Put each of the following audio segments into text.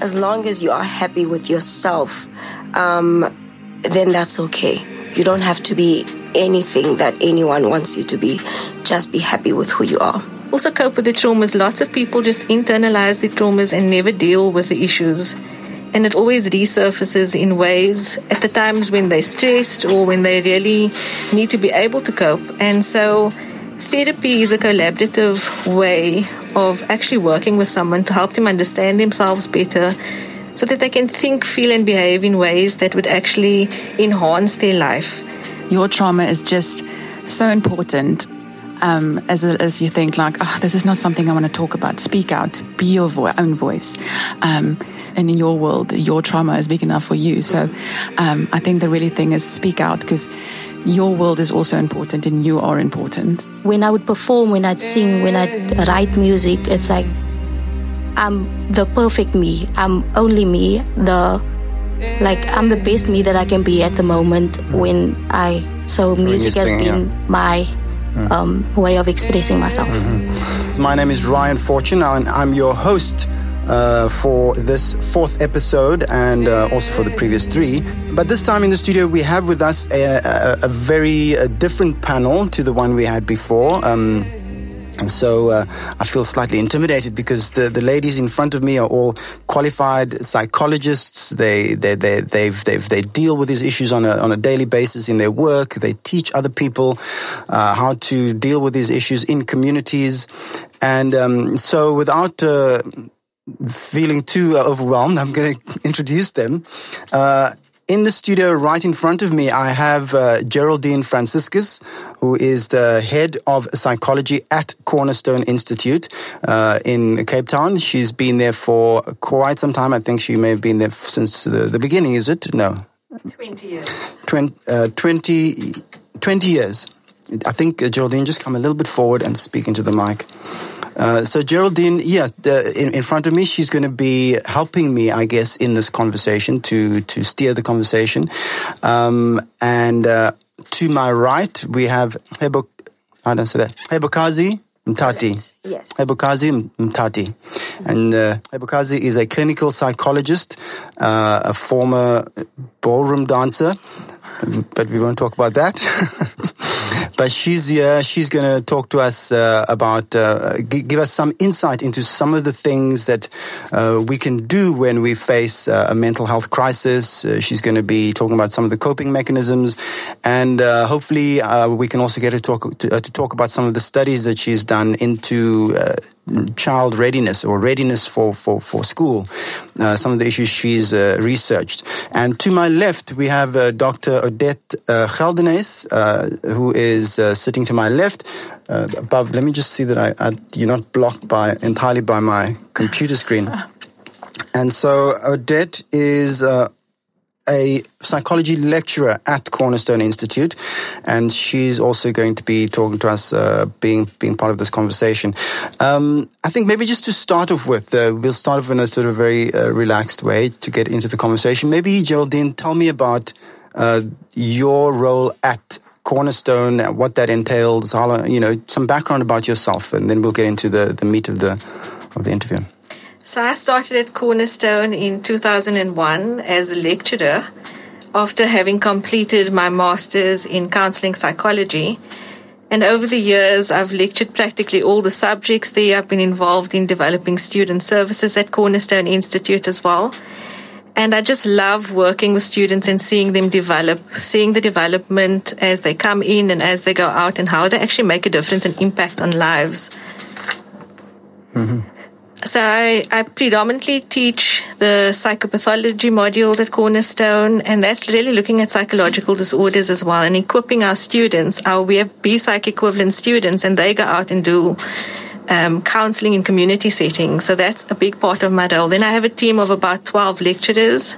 as long as you are happy with yourself, um, then that's okay. You don't have to be anything that anyone wants you to be. Just be happy with who you are. Also, cope with the traumas. Lots of people just internalize the traumas and never deal with the issues. And it always resurfaces in ways at the times when they're stressed or when they really need to be able to cope. And so, therapy is a collaborative way of actually working with someone to help them understand themselves better so that they can think, feel, and behave in ways that would actually enhance their life. Your trauma is just so important. Um, as, as you think like, oh, this is not something I want to talk about. Speak out. Be your vo- own voice. Um, and in your world, your trauma is big enough for you. So um, I think the really thing is speak out because your world is also important and you are important. When I would perform, when I'd sing, when I'd write music, it's like I'm the perfect me. I'm only me. The like I'm the best me that I can be at the moment when I so music has been yeah. my um, way of expressing myself. My name is Ryan Fortune, and I'm your host uh, for this fourth episode and uh, also for the previous three. But this time in the studio, we have with us a, a, a very uh different panel to the one we had before. Um, and so uh, I feel slightly intimidated because the, the ladies in front of me are all qualified psychologists. They they they they've, they've they deal with these issues on a on a daily basis in their work. They teach other people uh, how to deal with these issues in communities. And um, so, without uh, feeling too overwhelmed, I'm going to introduce them. Uh, in the studio right in front of me, I have uh, Geraldine Franciscus, who is the head of psychology at Cornerstone Institute uh, in Cape Town. She's been there for quite some time. I think she may have been there since the, the beginning, is it? No. 20 years. 20, uh, 20, 20 years. I think, uh, Geraldine, just come a little bit forward and speak into the mic. Uh, so Geraldine, yeah, the, in, in front of me, she's going to be helping me, I guess, in this conversation to to steer the conversation. Um, and uh, to my right, we have Cebo, I don't say that, Cebokazi Mtati. Yes. Cebokazi Mtati. And uh, Cebokazi is a clinical psychologist, uh, a former ballroom dancer, but we won't talk about that. but she's here. She's going to talk to us uh, about, uh, g- give us some insight into some of the things that uh, we can do when we face uh, a mental health crisis. Uh, she's going to be talking about some of the coping mechanisms, and uh, hopefully uh, we can also get her talk to, uh, to talk about some of the studies that she's done into. Child readiness or readiness for, for, for school, uh, some of the issues she's uh, researched. And to my left, we have uh, Dr. Odette uh, Geldenhuys, uh, who is uh, sitting to my left. Uh, above, let me just see that I, I, you're not blocked by entirely by my computer screen. And so Odette is uh, a psychology lecturer at Cornerstone Institute, and she's also going to be talking to us, uh, being being part of this conversation. Um, I think maybe just to start off with, uh, we'll start off in a sort of very uh, relaxed way to get into the conversation. Maybe Geraldine, tell me about uh, your role at Cornerstone, what that entails, you know, some background about yourself, and then we'll get into the, the meat of the of the interview. So I started at Cornerstone in 2001 as a lecturer after having completed my master's in counseling psychology. And over the years, I've lectured practically all the subjects there. I've been involved in developing student services at Cornerstone Institute as well. And I just love working with students and seeing them develop, seeing the development as they come in and as they go out and how they actually make a difference and impact on lives. Mm-hmm. So I, I predominantly teach the psychopathology modules at Cornerstone, and that's really looking at psychological disorders as well and equipping our students, our we have B-psych equivalent students, and they go out and do um, counseling in community settings. So that's a big part of my role. Then I have a team of about 12 lecturers,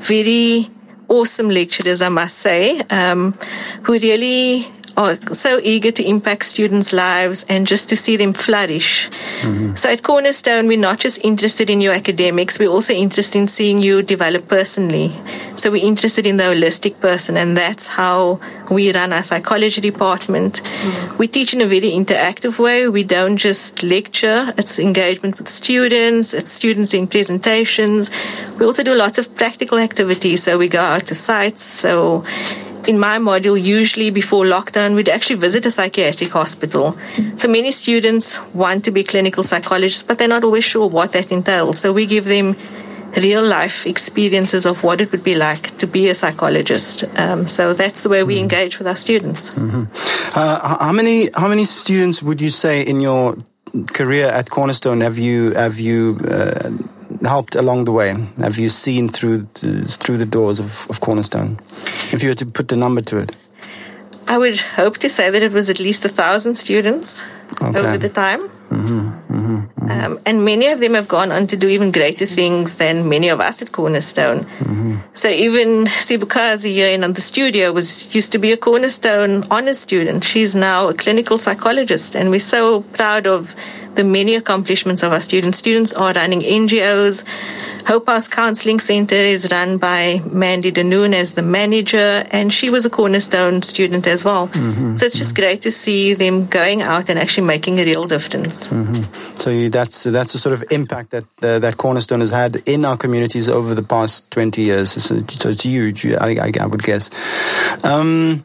very awesome lecturers, I must say, um, who really are so eager to impact students' lives and just to see them flourish. Mm-hmm. So at Cornerstone, we're not just interested in your academics, we're also interested in seeing you develop personally. So we're interested in the holistic person, and that's how we run our psychology department. Mm-hmm. We teach in a very interactive way. We don't just lecture, it's engagement with students, it's students doing presentations. We also do lots of practical activities. So we go out to sites. So in my module, usually before lockdown, we'd actually visit a psychiatric hospital. So many students want to be clinical psychologists, but they're not always sure what that entails. So we give them real life experiences of what it would be like to be a psychologist. Um, so that's the way we mm-hmm. engage with our students. Mm-hmm. Uh, how many how many students would you say in your career at Cornerstone have you have you uh, helped along the way? Have you seen through through the doors of, of Cornerstone? If you were to put the number to it, I would hope to say that it was at least a thousand students okay. over the time. Mm-hmm, mm-hmm, mm-hmm. Um, and many of them have gone on to do even greater things than many of us at Cornerstone. Mm-hmm. So even Cebokazi here in on the studio was used to be a Cornerstone honors student. She's now a clinical psychologist, and we're so proud of the many accomplishments of our students. Students are running NGOs. Hope House Counseling Center is run by Mandy Danoon as the manager, and she was a cornerstone student as well. Mm-hmm. So it's just great to see them going out and actually making a real difference. Mm-hmm. So that's that's the sort of impact that uh, that Cornerstone has had in our communities over the past twenty years. So, so it's huge, I, I, I would guess. Um,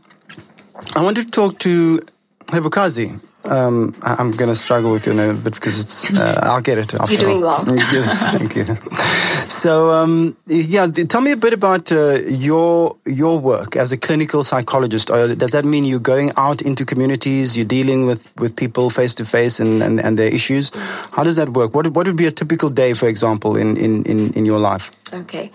I want to talk to Cebokazi. Um, I'm going to struggle with your name a bit because it's. Uh, I'll get it after. You're doing all. well. Thank you. So, um, yeah, tell me a bit about uh, your your work as a clinical psychologist. Does that mean you're going out into communities, you're dealing with, with people face to face and, and, and their issues? How does that work? What what would be a typical day, for example, in, in, in, in your life? Okay.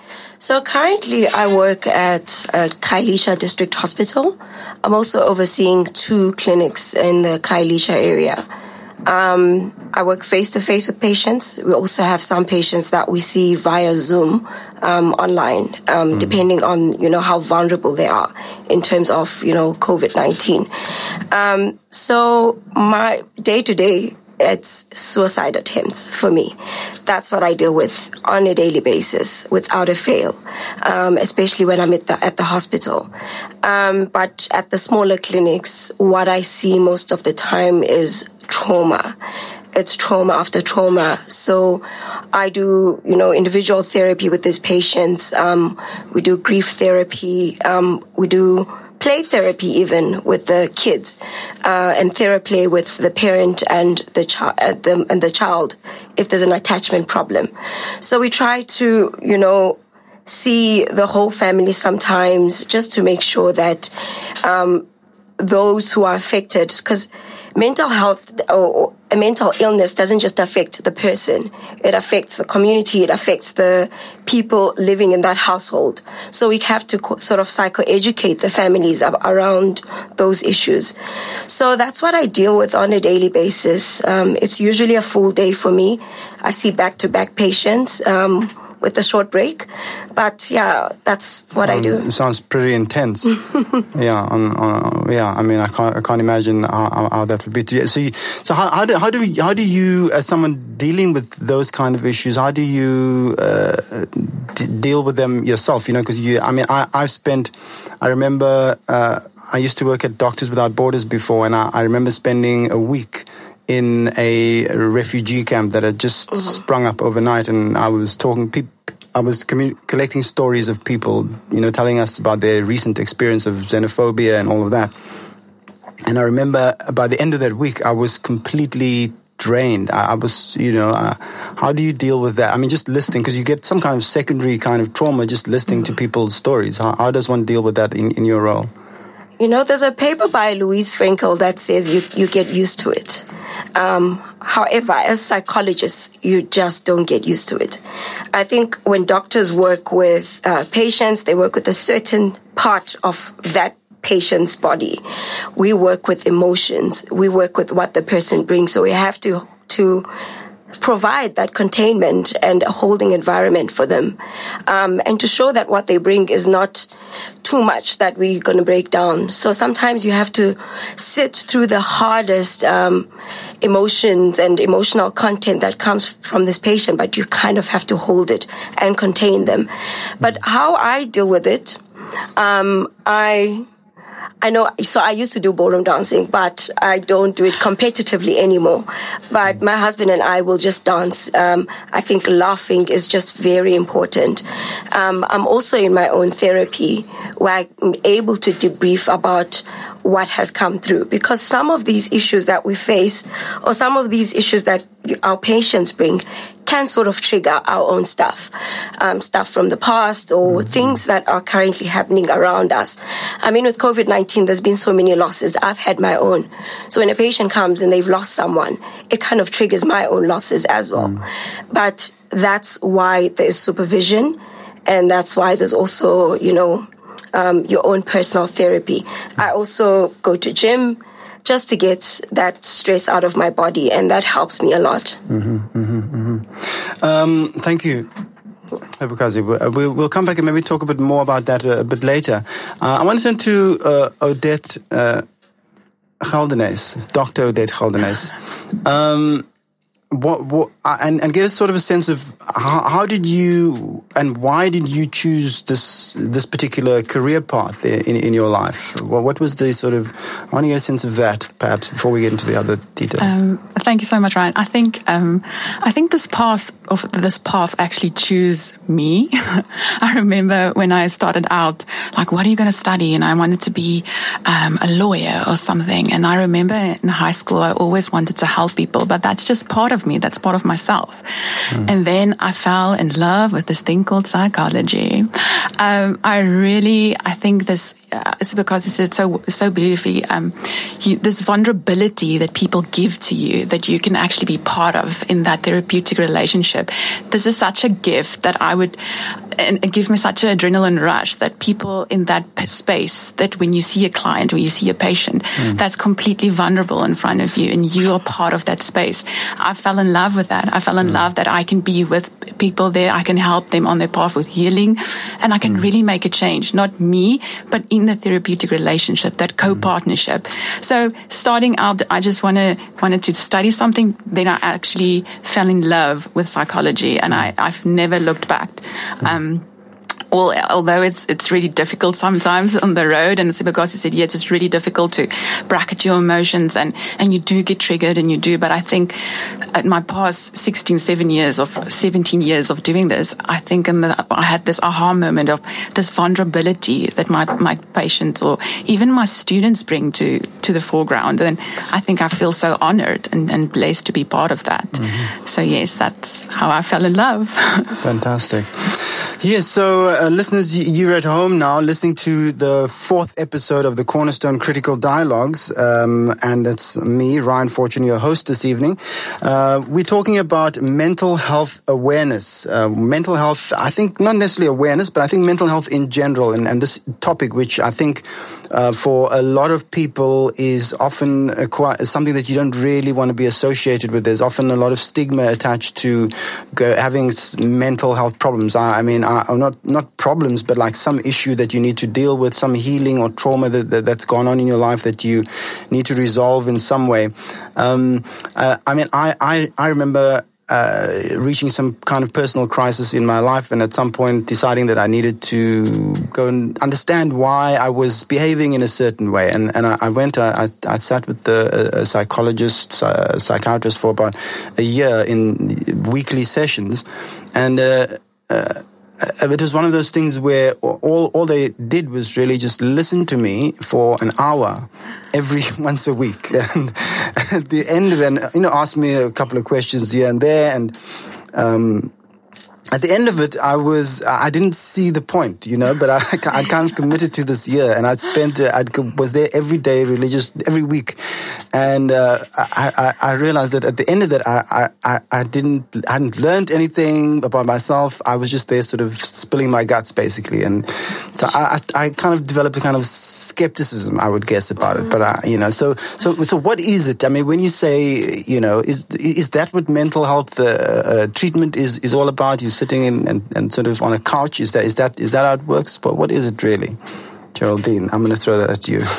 So currently, I work at, at Khayelitsha District Hospital. I'm also overseeing two clinics in the Khayelitsha area. Um, I work face to face with patients. We also have some patients that we see via Zoom um, online, um, mm. depending on you know how vulnerable they are in terms of you know COVID nineteen. Um, so my day to day it's suicide attempts for me. That's what I deal with on a daily basis without a fail, um, especially when I'm at the, at the hospital. Um, but at the smaller clinics, what I see most of the time is trauma. It's trauma after trauma. So I do, you know, individual therapy with these patients. Um, we do grief therapy. Um, we do play therapy even with the kids uh, and therapy with the parent and the child uh, and the child if there's an attachment problem. So we try to you know see the whole family sometimes just to make sure that um, those who are affected because mental health or a mental illness doesn't just affect the person. It affects the community. It affects the people living in that household. So we have to sort of psychoeducate the families around those issues. So that's what I deal with on a daily basis. Um, it's usually a full day for me. I see back to back patients. Um, with a short break. But yeah, that's what Sound, I do. It sounds pretty intense. yeah, um, uh, yeah. I mean, I can't, I can't imagine how, how that would be. So, you, so how, how, do how do how do you, as someone dealing with those kind of issues, how do you uh, d- deal with them yourself? You know, because you, I mean, I, I've spent. I remember. Uh, I used to work at Doctors Without Borders before, and I, I remember spending a week in a refugee camp that had just mm-hmm. sprung up overnight, and I was talking. Pe- I was commun- collecting stories of people, you know, telling us about their recent experience of xenophobia and all of that. And I remember by the end of that week, I was completely drained. I, I was, you know, uh, how do you deal with that? I mean, just listening, because you get some kind of secondary kind of trauma just listening mm-hmm. to people's stories. How, how, does one deal with that in, in your role? You know, there's a paper by Louise Frankel that says you, you get used to it. Um, however, as psychologists, you just don't get used to it. I think when doctors work with uh, patients, they work with a certain part of that patient's body. We work with emotions. We work with what the person brings. So we have to to provide that containment and a holding environment for them, um, and to show that what they bring is not too much that we're going to break down. So sometimes you have to sit through the hardest um, emotions and emotional content that comes from this patient, but you kind of have to hold it and contain them. But how I deal with it, um, I I know, so I used to do ballroom dancing, but I don't do it competitively anymore. But my husband and I will just dance. Um, I think laughing is just very important. Um, I'm also in my own therapy where I'm able to debrief about what has come through because some of these issues that we face or some of these issues that our patients bring can sort of trigger our own stuff, um, stuff from the past or mm-hmm. things that are currently happening around us. I mean, with COVID 19, there's been so many losses. I've had my own. So when a patient comes and they've lost someone, it kind of triggers my own losses as well. Mm. But that's why there's supervision. And that's why there's also, you know, um, your own personal therapy. I also go to gym just to get that stress out of my body, and that helps me a lot. Mm-hmm, mm-hmm, mm-hmm. Um, thank you. Cebokazi, we'll, come back and maybe talk a bit more about that a, bit later. Uh, I want to turn to uh, Odette uh, Dr. Odette Geldenhuys. Um, what, what and, and get a sort of a sense of how, how, did you and why did you choose this this particular career path in, in your life? What, what was the sort of I want to get a sense of that perhaps before we get into the other details. Um, thank you so much, Ryan. I think um, I think this path of this path actually choose me. I remember when I started out, like, what are you going to study? And I wanted to be um, a lawyer or something. And I remember in high school, I always wanted to help people, but that's just part of me. That's part of myself. Mm. And then I fell in love with this thing called psychology. Um, I really, I think this uh, it's because it's so so beautifully um, you, this vulnerability that people give to you that you can actually be part of in that therapeutic relationship. This is such a gift that I would, and it gives me such an adrenaline rush that people in that space that when you see a client or you see a patient mm. that's completely vulnerable in front of you and you are part of that space. I fell in love with that. I fell in mm. love that I can be with people there. I can help them on their path with healing, and I can mm. really make a change. Not me, but in the therapeutic relationship, that co-partnership. So starting out, I just wanted, wanted to study something. Then I actually fell in love with psychology and I, I've never looked back. Um, although it's it's really difficult sometimes on the road, and he said yes, it's really difficult to bracket your emotions, and and you do get triggered, and you do. But I think at my past 16, 7 years of 17 years of doing this, I think in the, I had this aha moment of this vulnerability that my my patients or even my students bring to to the foreground, and I think I feel so honored and, and blessed to be part of that. Mm-hmm. So yes, that's how I fell in love. Fantastic. Yes, so uh, listeners, you're at home now listening to the fourth episode of the Cornerstone Critical Dialogues, um, and it's me, Ryan Fortune, your host this evening. Uh, we're talking about mental health awareness. Uh, mental health, I think, not necessarily awareness, but I think mental health in general, and, and this topic, which I think uh, for a lot of people is often quite, something that you don't really want to be associated with. There's often a lot of stigma attached to go, having mental health problems. I, I mean, I, not not problems, but like some issue that you need to deal with, some healing or trauma that, that has gone on in your life that you need to resolve in some way. Um, uh, I mean, I, I, I remember uh, reaching some kind of personal crisis in my life, and at some point deciding that I needed to go and understand why I was behaving in a certain way. And and I, I went, I, I sat with the, a psychologist, a psychiatrist for about a year in weekly sessions, and. Uh, uh, it was one of those things where all, all they did was really just listen to me for an hour every once a week. And at the end of it, you know, ask me a couple of questions here and there. And, um, at the end of it, I was, I didn't see the point, you know, but I, I can't committed to this year. And I spent, I was there every day, religious, every week. and uh, I, I, I, realized that at the end of that, I, I, I didn't I hadn't learned anything about myself. I was just there, sort of spilling my guts, basically, and so I, I kind of developed a kind of skepticism, I would guess, about it. But I, you know, so so so what is it? I mean, when you say, you know, is is that what mental health uh, uh, treatment is is all about? You sitting in and, and sort of on a couch? Is that is that is that how it works? But what is it really? Geraldine, I'm going to throw that at you.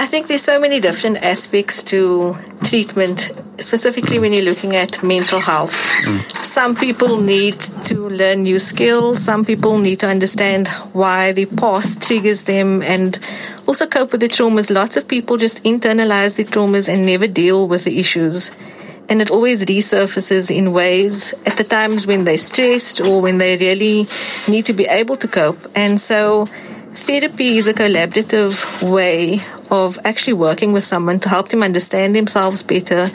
I think there's so many different aspects to treatment, specifically when you're looking at mental health. Mm. Some people need to learn new skills. Some people need to understand why the past triggers them and also cope with the traumas. Lots of people just internalize the traumas and never deal with the issues. And it always resurfaces in ways at the times when they're stressed or when they really need to be able to cope. And so, Therapy is a collaborative way of actually working with someone to help them understand themselves better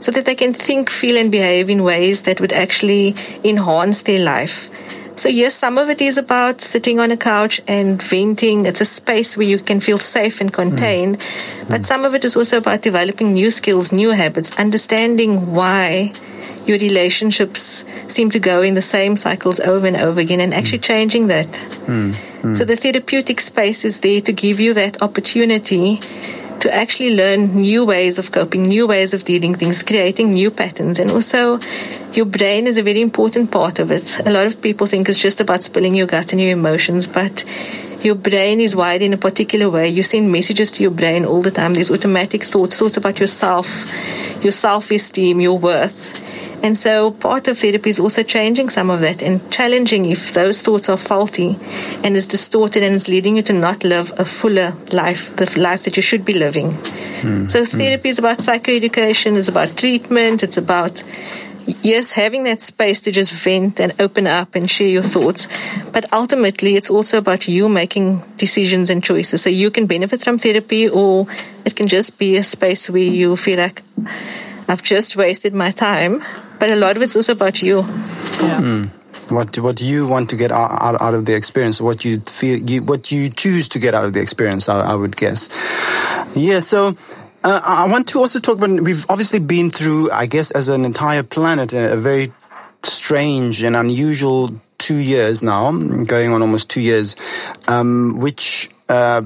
so that they can think, feel, and behave in ways that would actually enhance their life. So, yes, some of it is about sitting on a couch and venting. It's a space where you can feel safe and contained. Mm. But some of it is also about developing new skills, new habits, understanding why your relationships seem to go in the same cycles over and over again and actually changing that. Mm. Mm. So the therapeutic space is there to give you that opportunity to actually learn new ways of coping, new ways of dealing things, creating new patterns. And also, your brain is a very important part of it. A lot of people think it's just about spilling your guts and your emotions, but your brain is wired in a particular way. You send messages to your brain all the time. There's automatic thoughts, thoughts about yourself, your self esteem, your worth. And so part of therapy is also changing some of that and challenging if those thoughts are faulty and is distorted and it's leading you to not live a fuller life, the life that you should be living. Mm. So therapy mm. is about psychoeducation, it's about treatment, it's about yes, having that space to just vent and open up and share your thoughts. But ultimately, it's also about you making decisions and choices. So you can benefit from therapy, or it can just be a space where you feel like I've just wasted my time but a lot of it's also about you. Yeah. Mm. What what you want to get out, out of the experience? What you feel? You, what you choose to get out of the experience? I, I would guess. Yeah. So. Uh, I want to also talk about. We've obviously been through, I guess, as an entire planet, a, a very strange and unusual two years now, going on almost two years, um, which uh,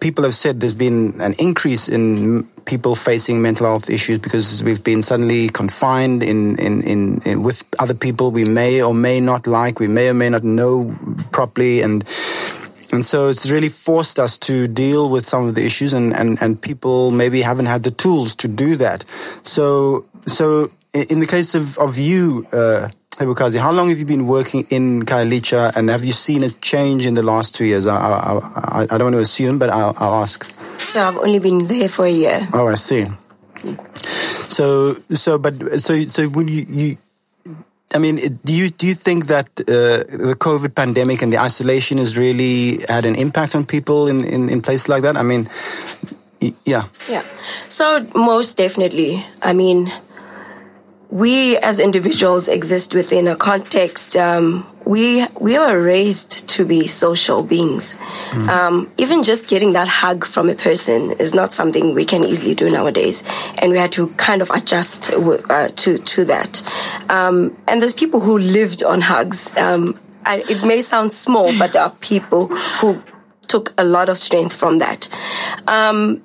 people have said there's been an increase in people facing mental health issues because we've been suddenly confined in, in, in, in, with other people we may or may not like, we may or may not know properly, and and so it's really forced us to deal with some of the issues, and, and, and people maybe haven't had the tools to do that. So so in the case of of you. Uh, Cebokazi, how long have you been working in Khayelitsha and have you seen a change in the last two years? I, I, I, I don't want to assume, but I'll, I'll, ask. So I've only been there for a year. Oh, I see. So, so, but, so, so when you, you I mean, do you do you think that uh, the COVID pandemic and the isolation has really had an impact on people in, in, in places like that? I mean, yeah. Yeah. So most definitely. I mean, we as individuals exist within a context. Um, we we were raised to be social beings. Mm. Um, even just getting that hug from a person is not something we can easily do nowadays, and we had to kind of adjust uh, to to that. Um, and there's people who lived on hugs. Um, I, it may sound small, but there are people who took a lot of strength from that. Um,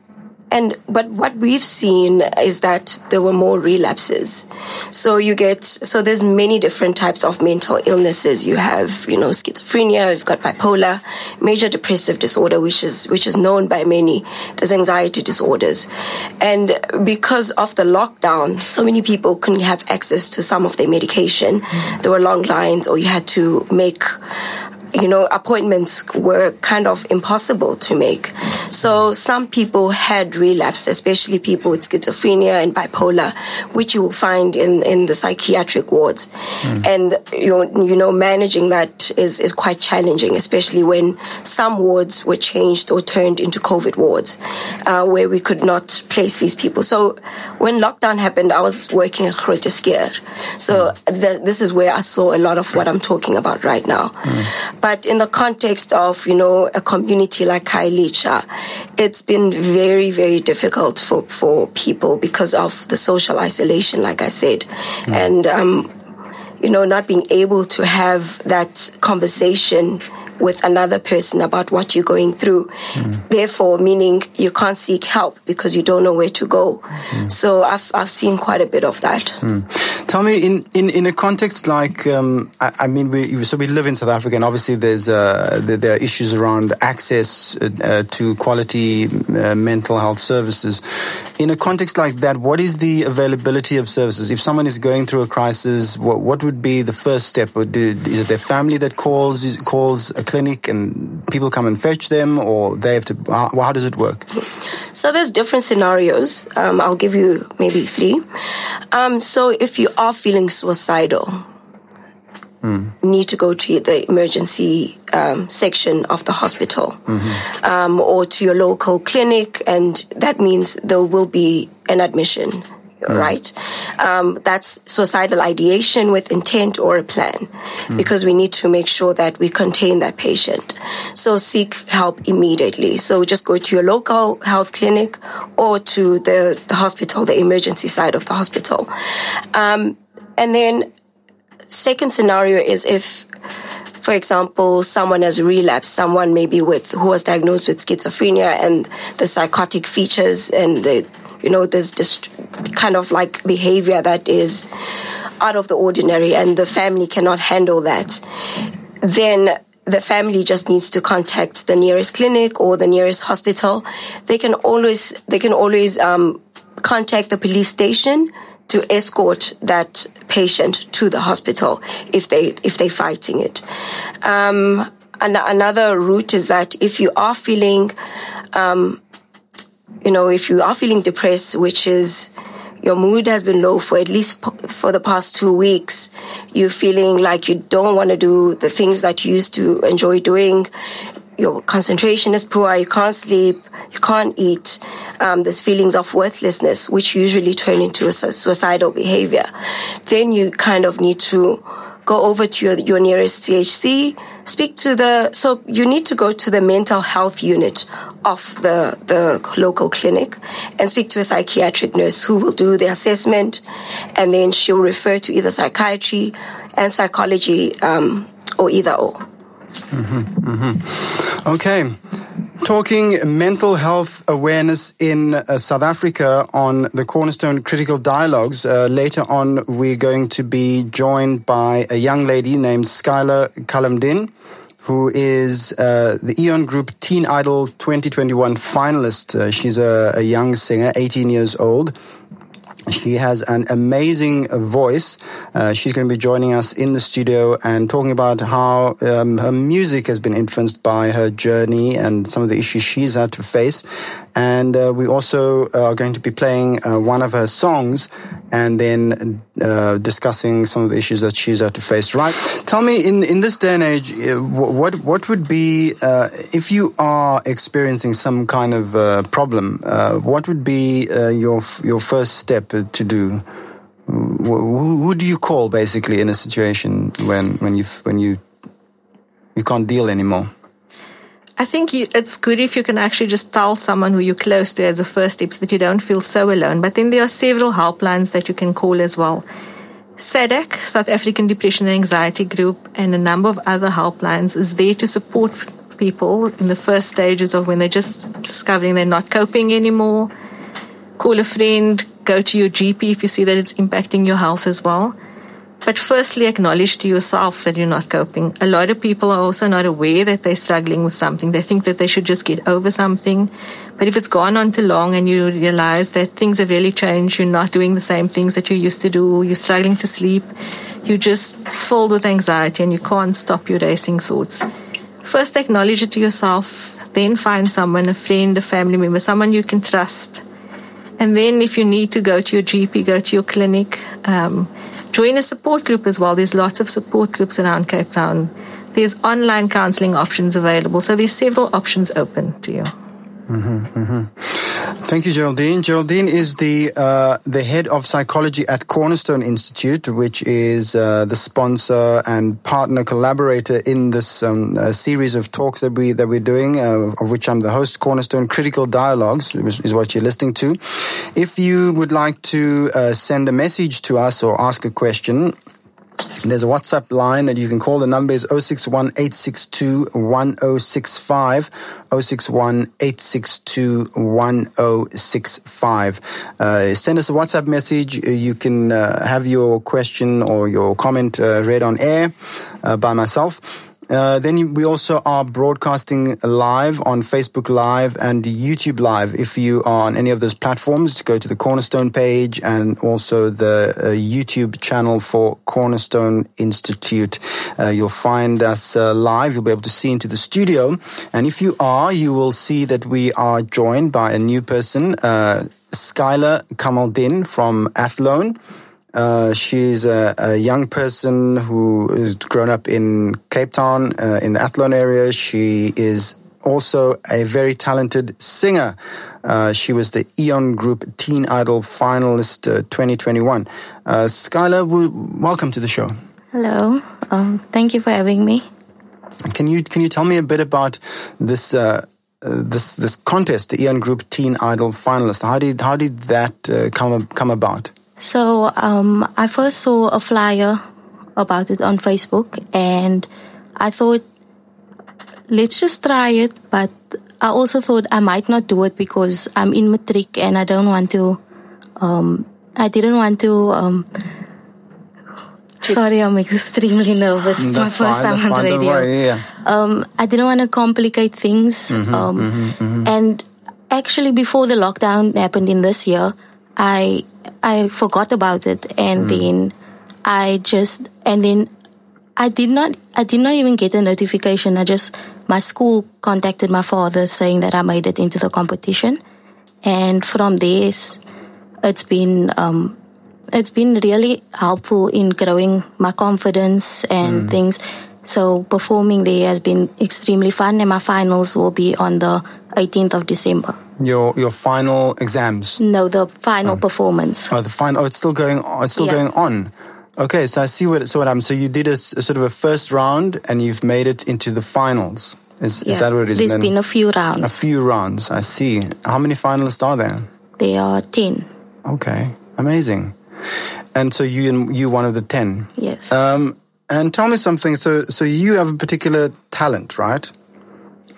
and but what we've seen is that there were more relapses. So you get so there's many different types of mental illnesses. You have you know schizophrenia, you've got bipolar, major depressive disorder, which is which is known by many. There's anxiety disorders, and because of the lockdown, so many people couldn't have access to some of their medication. There were long lines, or you had to make you know, appointments were kind of impossible to make. So some people had relapsed, especially people with schizophrenia and bipolar, which you will find in, in the psychiatric wards. Mm. And, you know, you know, managing that is, is quite challenging, especially when some wards were changed or turned into COVID wards, uh, where we could not place these people. So when lockdown happened, I was working at Schuur. So mm. the, this is where I saw a lot of what I'm talking about right now. Mm. But in the context of, you know, a community like Khayelitsha, it's been very, very difficult for, for people because of the social isolation, like I said. Mm. And, um, you know, not being able to have that conversation with another person about what you're going through. Mm. Therefore, meaning you can't seek help because you don't know where to go. Mm. So I've, I've seen quite a bit of that. Mm. Tell me, in, in, in a context like, um, I, I, mean, we, so we live in South Africa and obviously there's, uh, there, there, are issues around access uh, uh, to quality uh, mental health services. In a context like that, what is the availability of services? If someone is going through a crisis, what, what would be the first step? Is it their family that calls, calls a clinic and people come and fetch them or they have to, how, how does it work? So there's different scenarios. Um, I'll give you maybe three. Um, so if you are feeling suicidal, mm. need to go to the emergency um, section of the hospital mm-hmm. Um, or to your local clinic, and that means there will be an admission mm. right? Um, that's suicidal ideation with intent or a plan, mm. because we need to make sure that we contain that patient. So seek help immediately. So just go to your local health clinic or to the, the hospital, the emergency side of the hospital. Um, and then second scenario is if for example, someone has relapsed, someone maybe with who was diagnosed with schizophrenia and the psychotic features and the you know, there's just kind of like behavior that is out of the ordinary and the family cannot handle that, then the family just needs to contact the nearest clinic or the nearest hospital. They can always, they can always, um, contact the police station to escort that patient to the hospital if they, if they're fighting it. Um, and another route is that if you are feeling, um, you know, if you are feeling depressed, which is your mood has been low for at least for the past two weeks, you're feeling like you don't want to do the things that you used to enjoy doing. Your concentration is poor. You can't sleep. You can't eat. Um, there's feelings of worthlessness, which usually turn into a suicidal behavior. Then you kind of need to go over to your, your nearest CHC, speak to the, so you need to go to the mental health unit of the, the local clinic and speak to a psychiatric nurse who will do the assessment and then she'll refer to either psychiatry and psychology um, or either or. Mm-hmm, mm-hmm. Okay. Talking mental health awareness in uh, South Africa on the Cornerstone Critical Dialogues. Uh, later on, we're going to be joined by a young lady named Skyla Kalamdien who is uh, the Eoan Group Teen Idol 2021 finalist. Uh, she's a, a, young singer, 18 years old. She has an amazing voice. Uh, she's going to be joining us in the studio and talking about how um, her music has been influenced by her journey and some of the issues she's had to face. And uh, we also uh, are going to be playing uh, one of her songs and then uh, discussing some of the issues that she's had to face. Right? Tell me, in in this day and age, uh, what what would be uh, if you are experiencing some kind of problem? What would be your your first step to do? Who, who, do you call basically in a situation when when you when you you can't deal anymore? I think you, it's good if you can actually just tell someone who you're close to as a first step so that you don't feel so alone. But then there are several helplines that you can call as well. SADAG, South African Depression and Anxiety Group, and a number of other helplines is there to support people in the first stages of when they're just discovering they're not coping anymore. Call a friend, go to your GP if you see that it's impacting your health as well. But firstly, acknowledge to yourself that you're not coping. A lot of people are also not aware that they're struggling with something. They think that they should just get over something. But if it's gone on too long and you realize that things have really changed, you're not doing the same things that you used to do, you're struggling to sleep, you're just filled with anxiety and you can't stop your racing thoughts. First, acknowledge it to yourself, then find someone, a friend, a family member, someone you can trust. And then if you need to go to your GP, go to your clinic. Um, Join a support group as well. There's lots of support groups around Cape Town. There's online counseling options available. So there's several options open to you. Mm-hmm, mm-hmm. Thank you, Geraldine. Geraldine is the uh, the head of psychology at Cornerstone Institute, which is uh, the sponsor and partner collaborator in this um, uh, series of talks that we that we're doing, uh, of which I'm the host. Cornerstone Critical Dialogues is what you're listening to. If you would like to uh, send a message to us or ask a question, there's a WhatsApp line that you can call. The number is 061 862 1065. 061 862 1065. Uh, send us a WhatsApp message. Uh, you can uh, have your question or your comment uh, read on air uh, by myself. Uh, then we also are broadcasting live on Facebook Live and YouTube Live. If you are on any of those platforms, go to the Cornerstone page and also the uh, YouTube channel for Cornerstone Institute. Uh, you'll find us uh, live. You'll be able to see into the studio. And if you are, you will see that we are joined by a new person, uh, Skyla Kamaldin from Athlone. Uh, she's a, a, young person who has grown up in Cape Town, uh, in the Athlone area. She is also a very talented singer. Uh, she was the Eoan Group Teen Idol finalist uh, 2021. Uh, Skyla, welcome to the show. Hello. Um, thank you for having me. Can you can you tell me a bit about this uh, this this contest, the Eoan Group Teen Idol finalist? How did how did that come come about? So um, I first saw a flyer about it on Facebook, and I thought, let's just try it. But I also thought I might not do it because I'm in matric and I don't want to. Um, I didn't want to. Um, sorry, I'm extremely nervous. It's That's my first fine. time That's on radio. worry. Yeah. Um, I didn't want to complicate things. um, And actually, before the lockdown happened in this year, I I forgot about it, and then I just and then I did not I did not even get a notification. I just my school contacted my father saying that I made it into the competition, and from there it's- been um, it's been really helpful in growing my confidence and things. So performing there has been extremely fun, and my finals will be on the 18th of December. Your your final exams. No, the final performance. Oh, the final. Oh, it's still going. On, it's still Yeah. going on. Okay, so I see what so what happened. So you did a sort of a first round, and you've made it into the finals. Is, is that what it is? There's been a few rounds. a few rounds. I see. How many finalists are there? There are 10. Okay, amazing. And so you you one of the ten. Yes. Um, and tell me something. So so you have a particular talent, right?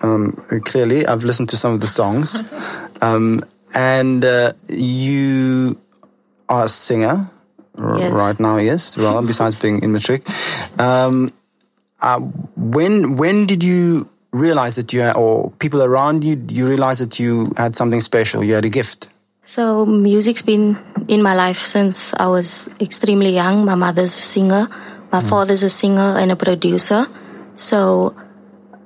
Um, clearly, I've listened to some of the songs, um, and uh, you are a singer Yes. right now. Yes, well, besides being in matric, um, uh, when when did you realize that you had, or people around you, you realize that you had something special? You had a gift. So music's been in my life since I was extremely young. My mother's a singer, my father's a singer and a producer. So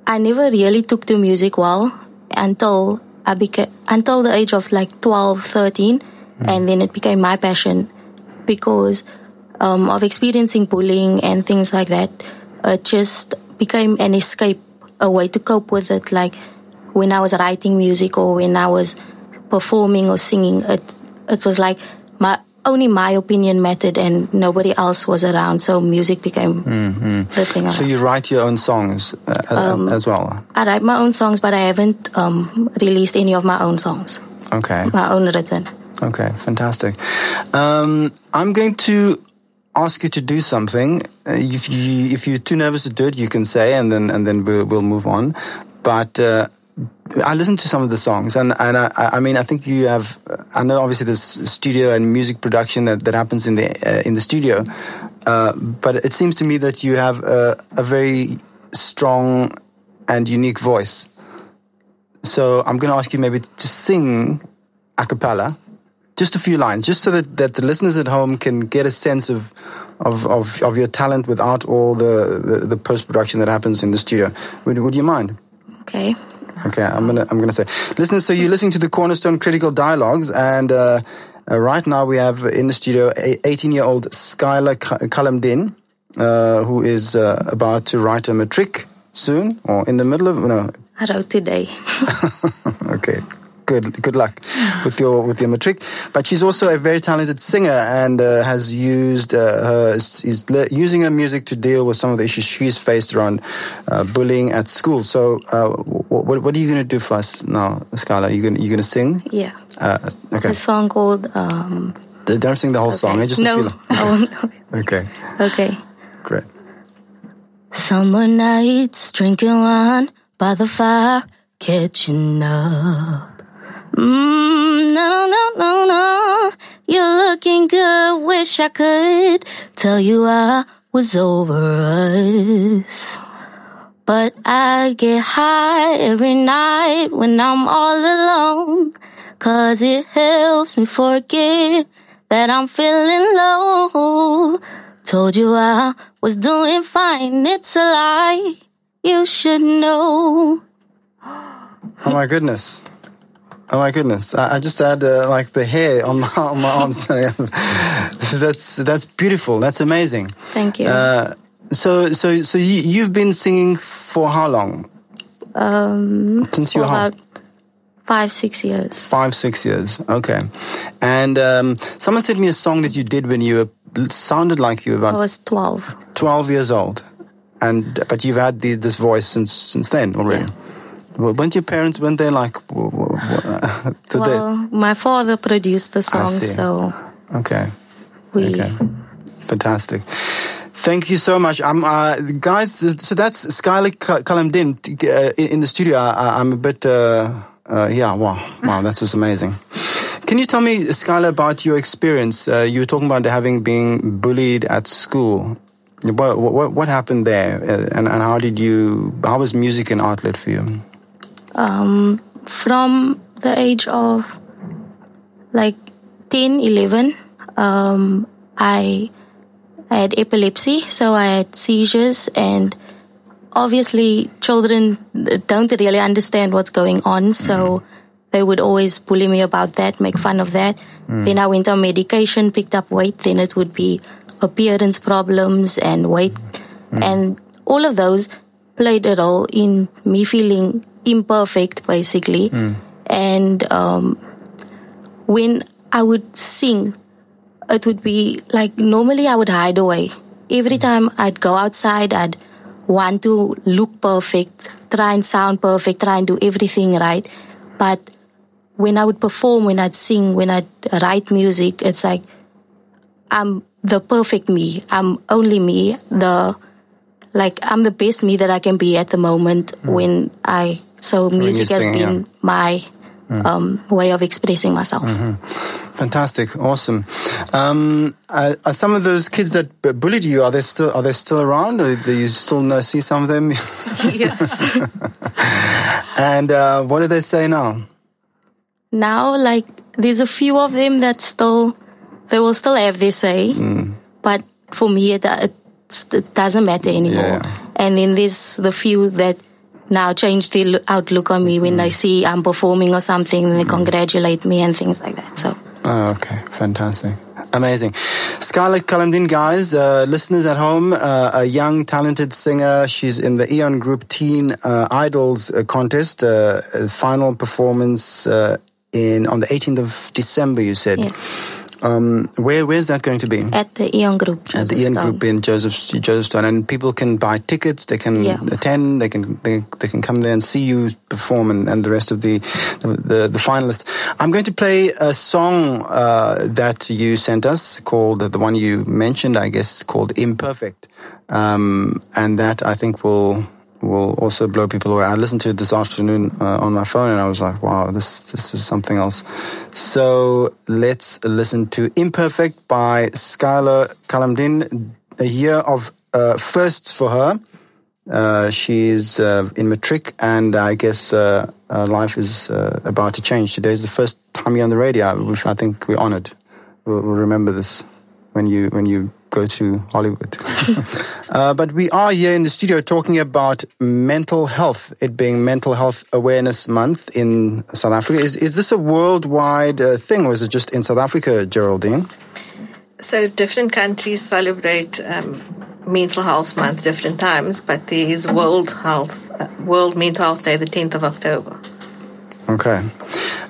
I never really took to music well until I became until the age of like 12, 13 and then it became my passion because um, of experiencing bullying and things like that. It just became an escape, a way to cope with it. Like when I was writing music or when I was performing or singing, it it was like my only my opinion mattered and nobody else was around. So music became the thing. I So you write your own songs uh, Um, as well. I write my own songs, but I haven't um, released any of my own songs, Okay. my own written. Okay, fantastic. Um, I'm going to ask you to do something. Uh, if you if you're too nervous to do it, you can say, and then and then we'll, we'll move on. But uh, I listened to some of the songs, and and I, I mean, I think you have. I know obviously there's studio and music production that, that happens in the uh, in the studio, uh, but it seems to me that you have a, a very strong and unique voice. So I'm going to ask you maybe to sing a cappella just a few lines, just so that, that the listeners at home can get a sense of of, of, of your talent without all the, the, the post production that happens in the studio. Would, would you mind? Okay. Okay, I'm gonna I'm gonna say, listen. So you're listening to the Cornerstone Critical Dialogues, and uh, uh, right now we have in the studio 18 year old Skyla Kalamdien, uh, who is uh, about to write a matric soon, or in the middle of no. I wrote today. Okay, good good luck with your with your matric. But she's also a very talented singer and uh, has used uh, her is le- using her music to deal with some of the issues she's faced around uh, bullying at school. So, uh, what, what are you going to do for us now, Skyla? You going you going to sing? Yeah. Uh, okay. A song called. Um, Don't sing the whole song. okay. eh? Just no. I won't know it. Okay. Okay. Great. Summer nights, drinking wine by the fire, catching up. Mmm, no, no, no, no. You're looking good. Wish I could tell you I was over us. But I get high every night when I'm all alone. Cause it helps me forget that I'm feeling low. Told you I was doing fine. It's a lie. You should know. Oh my goodness. Oh my goodness! I, I just had uh, like the hair on my on my arms. that's that's beautiful. That's amazing. Thank you. Uh, so so so you, you've been singing for how long? um, Since you were about five, six years. five six years. Okay, and um, someone sent me a song that you did when you were sounded like you were about. I was 12. twelve years old, and but you've had the, this voice since since then already. Well, weren't your parents weren't they like? w- w- w- did they- Well, my father produced the song, so okay. we. Okay, fantastic. Thank you so much. I'm, uh, guys. So that's Skyla Ka- Kalamdien uh, in the studio. I, I'm a bit, uh, uh, yeah. Wow, wow, that's just amazing. Can you tell me, Skyla, about your experience? Uh, you were talking about having been bullied at school. What, what, what happened there, uh, and, and how did you? How was music an outlet for you? Um, from the age of like 10, 11, um, I, I had epilepsy, so I had seizures, and obviously, children don't really understand what's going on, so they would always bully me about that, make fun of that. Then I went on medication, picked up weight, then it would be appearance problems and weight, and all of those played a role in me feeling imperfect, basically. Mm. And um, when I would sing, it would be like normally I would hide away. Every mm. time I'd go outside, I'd want to look perfect, try and sound perfect, try and do everything right. But when I would perform, when I'd sing, when I'd write music, it's like I'm the perfect me. I'm only me. The like I'm the best me that I can be at the moment mm. when I so music has been yeah. my um, way of expressing myself. Fantastic, awesome. Um, are, are some of those kids that bullied you are they still are they still around? Or do you still know, see some of them? yes. and uh, what do they say now? now like there's a few of them that still they will still have their say but for me it, it, it doesn't matter anymore Yeah. and then there's the few that now change the outlook on me when they see i'm performing or something and they congratulate me and things like that so Oh, okay, fantastic. Amazing. Scarlett Kalamdien, guys, uh, listeners at home, uh, a young, talented singer. She's in the Eoan Group Teen uh, Idols uh, contest, uh, final performance uh, in on the 18th of December, you said. yes Um, where Where's that going to be? at the Eoan group at the Joseph Stone. Group in Joseph Josephstown, and people can buy tickets. They can Yeah. attend. They can they, they can come there and see you perform, and, and the rest of the the, the the finalists. I'm going to play a song uh, that you sent us called the one you mentioned, I guess, called "Imperfect," um, and that I think will will also blow people away. I listened to it this afternoon uh, on my phone, and I was like, "Wow, this this is something else." So let's listen to "Imperfect" by Skyla Kalamdien. A year of uh, firsts for her. Uh, she's uh, in matric, and I guess uh, life is uh, about to change. Today is the first time you're on the radio, which I think we're honored. We'll, we'll remember this when you when you go to Hollywood. uh, but we are here in the studio talking about mental health. It being Mental Health Awareness Month in South Africa. Is is this a worldwide uh, thing, or is it just in South Africa, Geraldine? So different countries celebrate um, Mental Health Month different times, but there is World Health, uh, World Mental Health Day, the 10th of October. Okay.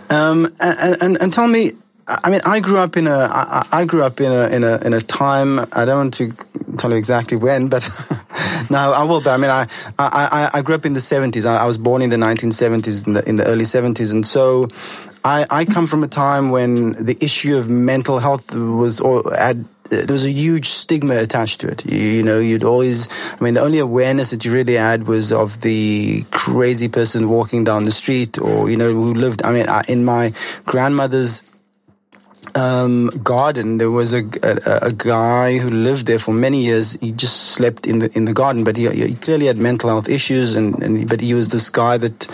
Um, and, and, and tell me, I mean, I grew up in a, I, I grew up in a, in a, in a time, I don't want to tell you exactly when, but no, I will, but I mean, I, I, I grew up in the 70s. I, I was born in the 1970s, in the, in the early 70s. And so I, I come from a time when the issue of mental health was, or had, there was a huge stigma attached to it. You, you, know, you'd always, I mean, the only awareness that you really had was of the crazy person walking down the street or, you know, who lived, I mean, in my grandmother's um, garden. There was a, a, a, guy who lived there for many years. He just slept in the in the garden, but he, he clearly had mental health issues. And, and but he was this guy that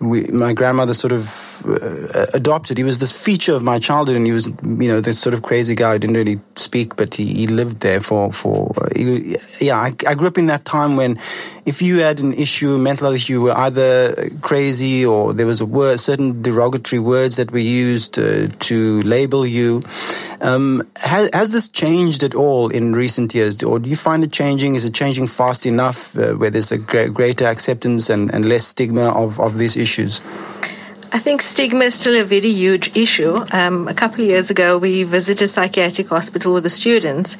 we, my grandmother sort of uh, adopted. He was this feature of my childhood, and he was, you know, this sort of crazy guy who didn't really speak, but he, he lived there for for. He, yeah, I, I, grew up in that time when, if you had an issue, mental issue, you were either crazy or there was a word, certain derogatory words that were used uh, to label you. Um, has, has, this changed at all in recent years, or do you find it changing? Is it changing fast enough uh, where there's a greater acceptance and, and less stigma of, of these issues? I think stigma is still a very huge issue. Um, a couple of years ago, we visited a psychiatric hospital with the students,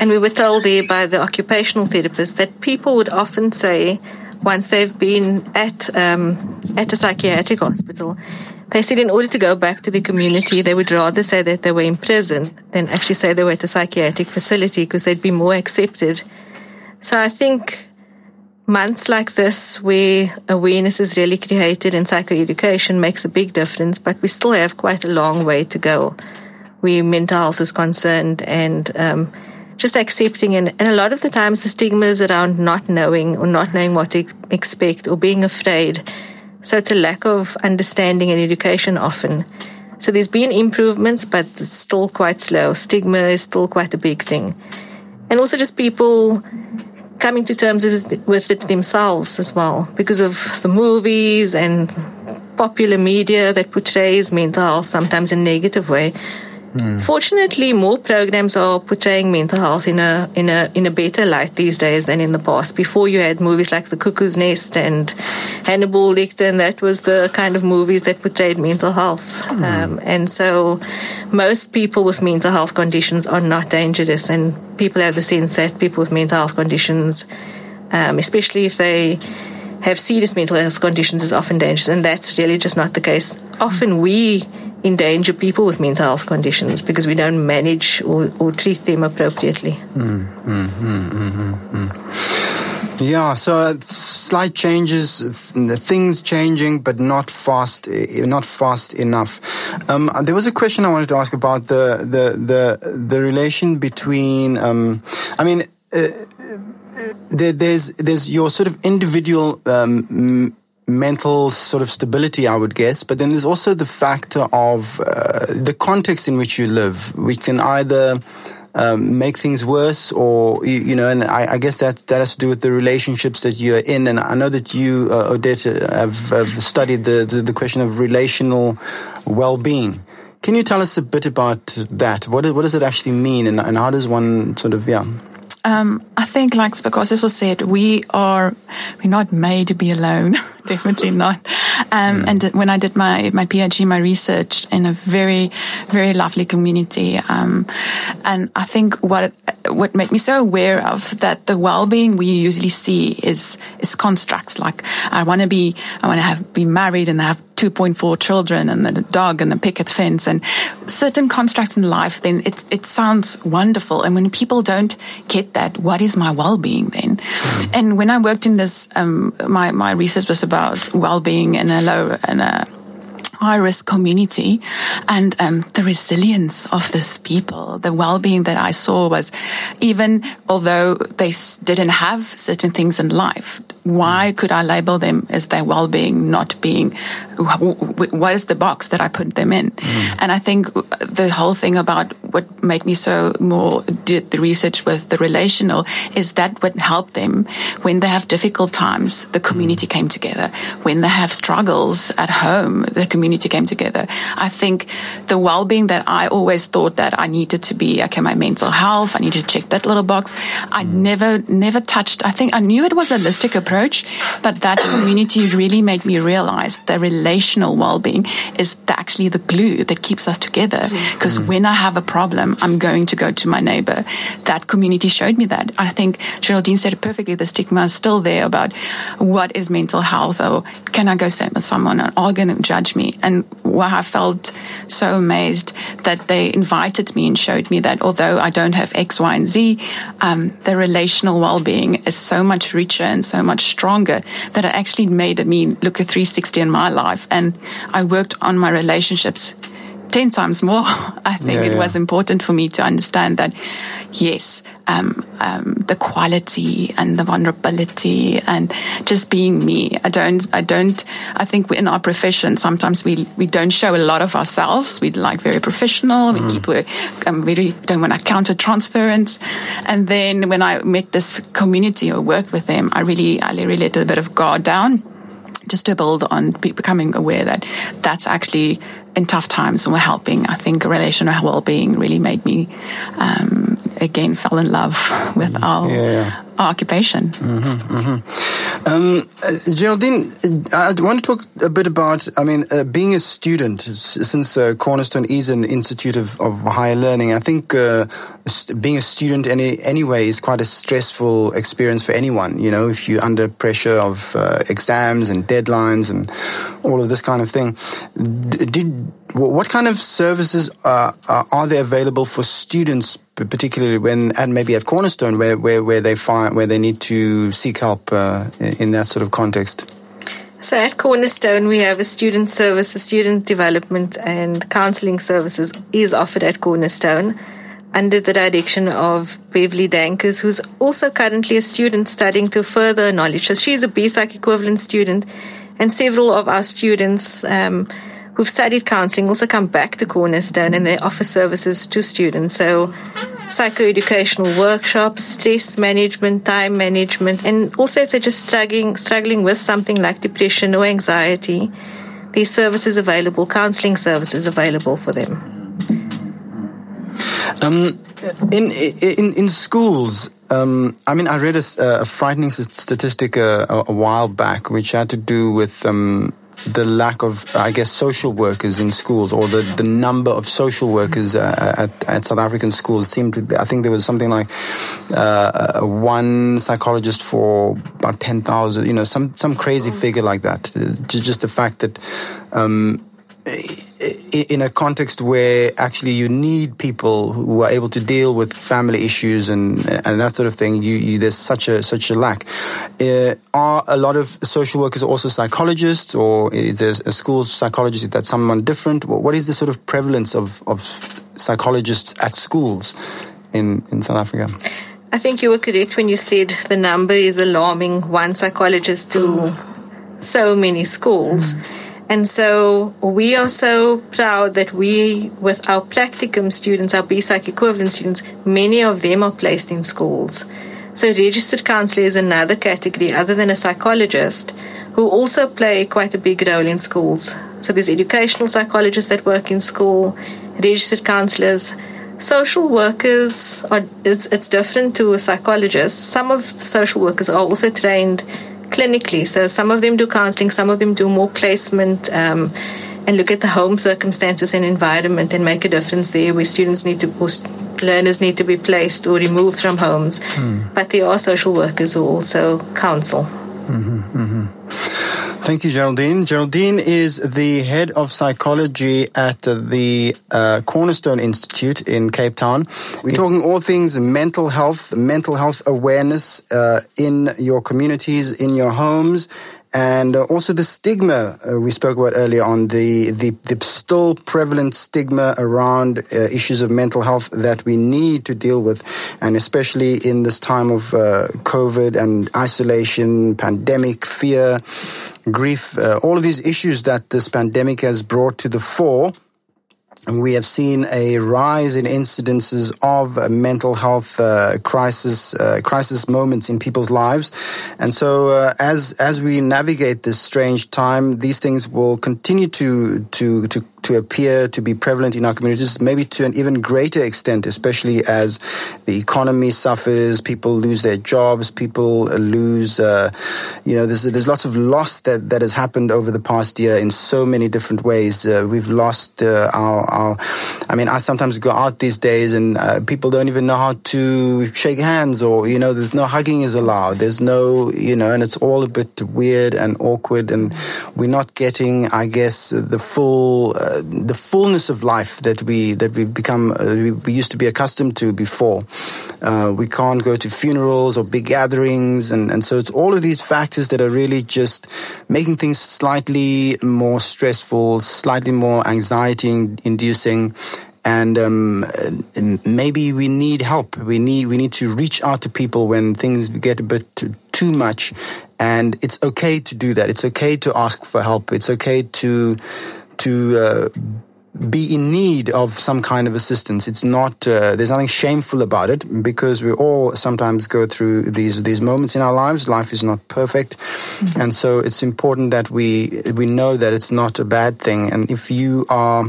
and we were told there by the occupational therapist that people would often say, once they've been at um, at a psychiatric hospital, they said in order to go back to the community, they would rather say that they were in prison than actually say they were at a psychiatric facility because they'd be more accepted. So I think months like this where awareness is really created in psychoeducation makes a big difference, but we still have quite a long way to go where mental health is concerned and um, just accepting and, and a lot of the times the stigma is around not knowing or not knowing what to expect or being afraid so it's a lack of understanding and education often. So there's been improvements, but it's still quite slow. Stigma is still quite a big thing. And also just people coming to terms with, it themselves as well because of the movies and popular media that portrays mental health sometimes in a negative way Mm. Fortunately, more programs are portraying mental health in a in a in a better light these days than in the past. Before you had movies like The Cuckoo's Nest and Hannibal Lecter, and that was the kind of movies that portrayed mental health. Mm. Um, and so, most people with mental health conditions are not dangerous, and people have the sense that people with mental health conditions, um, especially if they have serious mental health conditions, is often dangerous, and that's really just not the case. Often we endanger people with mental health conditions because we don't manage or, or treat them appropriately. Mm, mm, mm, yeah, so slight changes, things changing, but not fast, not fast enough. Um, there was a question I wanted to ask about the the the, the relation between. Um, I mean. Uh, there, there's there's your sort of individual um, mental sort of stability, I would guess. But then there's also the factor of uh, the context in which you live, which can either um, make things worse or, you, you know, and I, I, guess that, that has to do with the relationships that you're in. And I know that you, uh, Odette, have, have studied the, the, the question of relational well-being. Can you tell us a bit about that? What, what does it actually mean and, and how does one sort of, yeah, um, I think, like Cebokazi also said, we are we're not made to be alone. Definitely not. Um, mm. And when I did my my PhD, my research in a very very lovely community, um, and I think what what made me so aware of that the well being we usually see is is constructs like I want to be I want to have be married and have 2.4 children and the dog and the picket fence and certain constructs in life, then it, it sounds wonderful. And when people don't get that, what is my well-being then? Mm. And when I worked in this, um, my, my research was about well-being in a low, in a high risk community. And um, the resilience of this people, the well being that I saw was even although they didn't have certain things in life, why could I label them as their well being not being? What is the box that I put them in? Mm. And I think the whole thing about what made me so more did the research with the relational is that what helped them when they have difficult times, the community came together. When they have struggles at home, the community came together. I think the well-being that I always thought that I needed to be, okay, my mental health, I need to check that little box. I never, never touched. I think I knew it was a holistic approach, but that community really made me realize the relational well-being is actually the glue that keeps us together. Because mm. when I have a problem, I'm going to go to my neighbor. That community showed me that. I think Geraldine said it perfectly. The stigma is still there about what is mental health or can I go sit with someone and are going to judge me? And I felt so amazed that they invited me and showed me that although I don't have X, Y, and Z, um, the relational well-being is so much richer and so much stronger that it actually made me look at 360 in my life. And I worked on my relationships 10 times more. I think yeah, it yeah. was important for me to understand that, yes, um, um, the quality and the vulnerability and just being me. I don't, I don't, I think in our profession, sometimes we, we don't show a lot of ourselves. We like very professional. Mm. We keep, um, we really don't want to counter transference. And then when I met this community or worked with them, I really, I really let a bit of guard down just to build on becoming aware that that's actually in tough times when we're helping. I think relational well-being really made me um, again fell in love with mm-hmm. our, yeah. our occupation. Mm-hmm, mm-hmm. Um, uh, Geraldine, uh, I want to talk a bit about, I mean, uh, being a student, since uh, Cornerstone is an institute of, of higher learning, I think uh, being a student any, anyway is quite a stressful experience for anyone. You know, if you're under pressure of uh, exams and deadlines and all of this kind of thing. Did what kind of services are, are there available for students particularly when and maybe at Cornerstone where, where, where they find where they need to seek help uh, in that sort of context? So at Cornerstone, we have a student service, a student development and counselling services is offered at Cornerstone under the direction of Beverly Dankers, who's also currently a student studying to further knowledge. So she's a BPsych equivalent student, and several of our students um, who've studied counseling also come back to Cornerstone and they offer services to students. So psychoeducational workshops, stress management, time management, and also if they're just struggling struggling with something like depression or anxiety, these services available, counseling services available for them. Um, in in in schools, um, I mean, I read a, a frightening statistic uh, a, a, while back, which had to do with um, the lack of, I guess, social workers in schools or the, the number of social workers uh, at, at South African schools seemed to be, I think there was something like uh, uh one psychologist for about 10,000, you know, some, some crazy figure like that. Uh, just the fact that, um, in a context where actually you need people who are able to deal with family issues and and that sort of thing, you, you there's such a such a lack. Uh, are a lot of social workers also psychologists, or is there a school psychologist that someone different? What is the sort of prevalence of of psychologists at schools in in South Africa? I think you were correct when you said the number is alarming. One psychologist to so many schools. Mm. And so we are so proud that we, with our practicum students, our BPsych equivalent students, many of them are placed in schools. So registered counselor is another category other than a psychologist who also play quite a big role in schools. So there's educational psychologists that work in school, registered counselors, social workers are it's, it's different to a psychologist. Some of the social workers are also trained clinically. So some of them do counseling, some of them do more placement um, and look at the home circumstances and environment and make a difference there where students need to, learners need to be placed or removed from homes. Mm. But there are social workers who also counsel. Mm-hmm, mm-hmm. Thank you, Geraldine. Geraldine is the head of psychology at the uh, Cornerstone Institute in Cape Town. We're talking all things mental health, mental health awareness uh, in your communities, in your homes, and uh, also the stigma uh, we spoke about earlier on the, the, the still prevalent stigma around uh, issues of mental health that we need to deal with, and especially in this time of uh, COVID and isolation, pandemic, fear, grief, uh, all of these issues that this pandemic has brought to the fore we have seen a rise in incidences of mental health uh, crisis uh, crisis moments in people's lives, and so uh, as as we navigate this strange time, these things will continue to to to to appear to be prevalent in our communities, maybe to an even greater extent, especially as the economy suffers, people lose their jobs, people lose, uh, you know, there's, there's lots of loss that, that has happened over the past year in so many different ways. Uh, we've lost uh, our, our, I mean, I sometimes go out these days and uh, people don't even know how to shake hands or, you know, there's no hugging is allowed. There's no, you know, and it's all a bit weird and awkward and we're not getting, I guess, the full, the fullness of life that we that we become uh, we, we, used to be accustomed to before. Uh, we can't go to funerals or big gatherings, and and so it's all of these factors that are really just making things slightly more stressful, slightly more anxiety inducing. And um, maybe we need help. We need we need to reach out to people when things get a bit too much, and it's okay to do that. It's okay to ask for help. It's okay to to uh, be in need of some kind of assistance. It's not uh, there's nothing shameful about it because we all sometimes go through these these moments in our lives. Life is not perfect, mm-hmm. and so it's important that we we know that it's not a bad thing. And if you are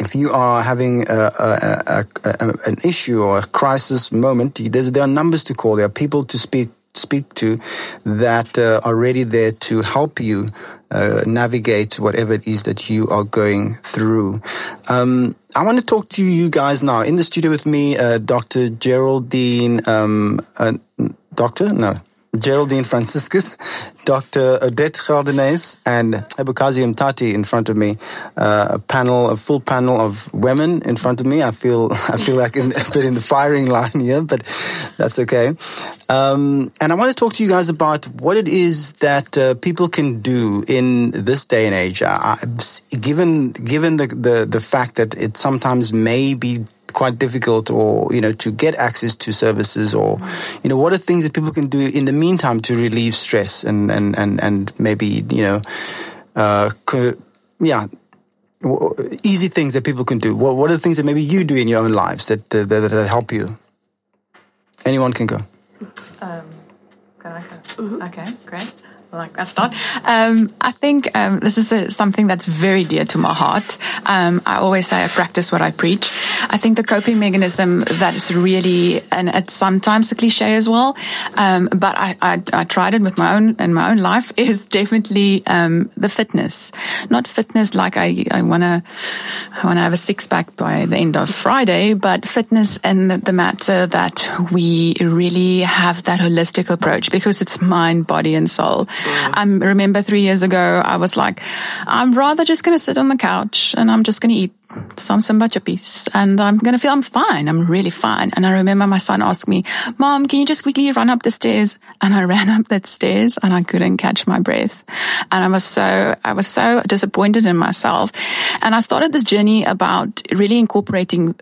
if you are having a, a, a, an issue or a crisis moment, there are numbers to call. There are people to speak speak to that uh, are ready there to help you uh, navigate whatever it is that you are going through. Um, I want to talk to you guys now. In the studio with me, uh, Dr. Geraldine, um, uh, Doctor? No. Geraldine Franciscus, Dr. Odette Geldenhuys, and Cebokazi Mtati in front of me. Uh, a panel, a full panel of women in front of me. I feel, I feel like in, a bit in the firing line here, but that's okay. Um, and I want to talk to you guys about what it is that uh, people can do in this day and age. Given, given the, the, the fact that it sometimes may be quite difficult or, you know, to get access to services or, you know, what are things that people can do in the meantime to relieve stress and, and, and, and maybe, you know, uh, yeah, easy things that people can do. What, what are the things that maybe you do in your own lives that, that, that, that help you? Anyone can go. Um, can I go? Okay, great like that start. Um, I think um, this is a, something that's very dear to my heart. Um, I always say I practice what I preach. I think the coping mechanism that is really, and it's sometimes a cliche as well, um, but I, I, I, tried it with my own in my own life. Is definitely um, the fitness, not fitness like I I want to I want to have a six pack by the end of Friday, but fitness in the, the matter that we really have that holistic approach because it's mind, body, and soul. I remember three years ago, I was like, I'm rather just going to sit on the couch and I'm just going to eat some simba and I'm going to feel I'm fine. I'm really fine. And I remember my son asked me, mom, can you just quickly run up the stairs? And I ran up that stairs and I couldn't catch my breath. And I was so, I was so disappointed in myself. And I started this journey about really incorporating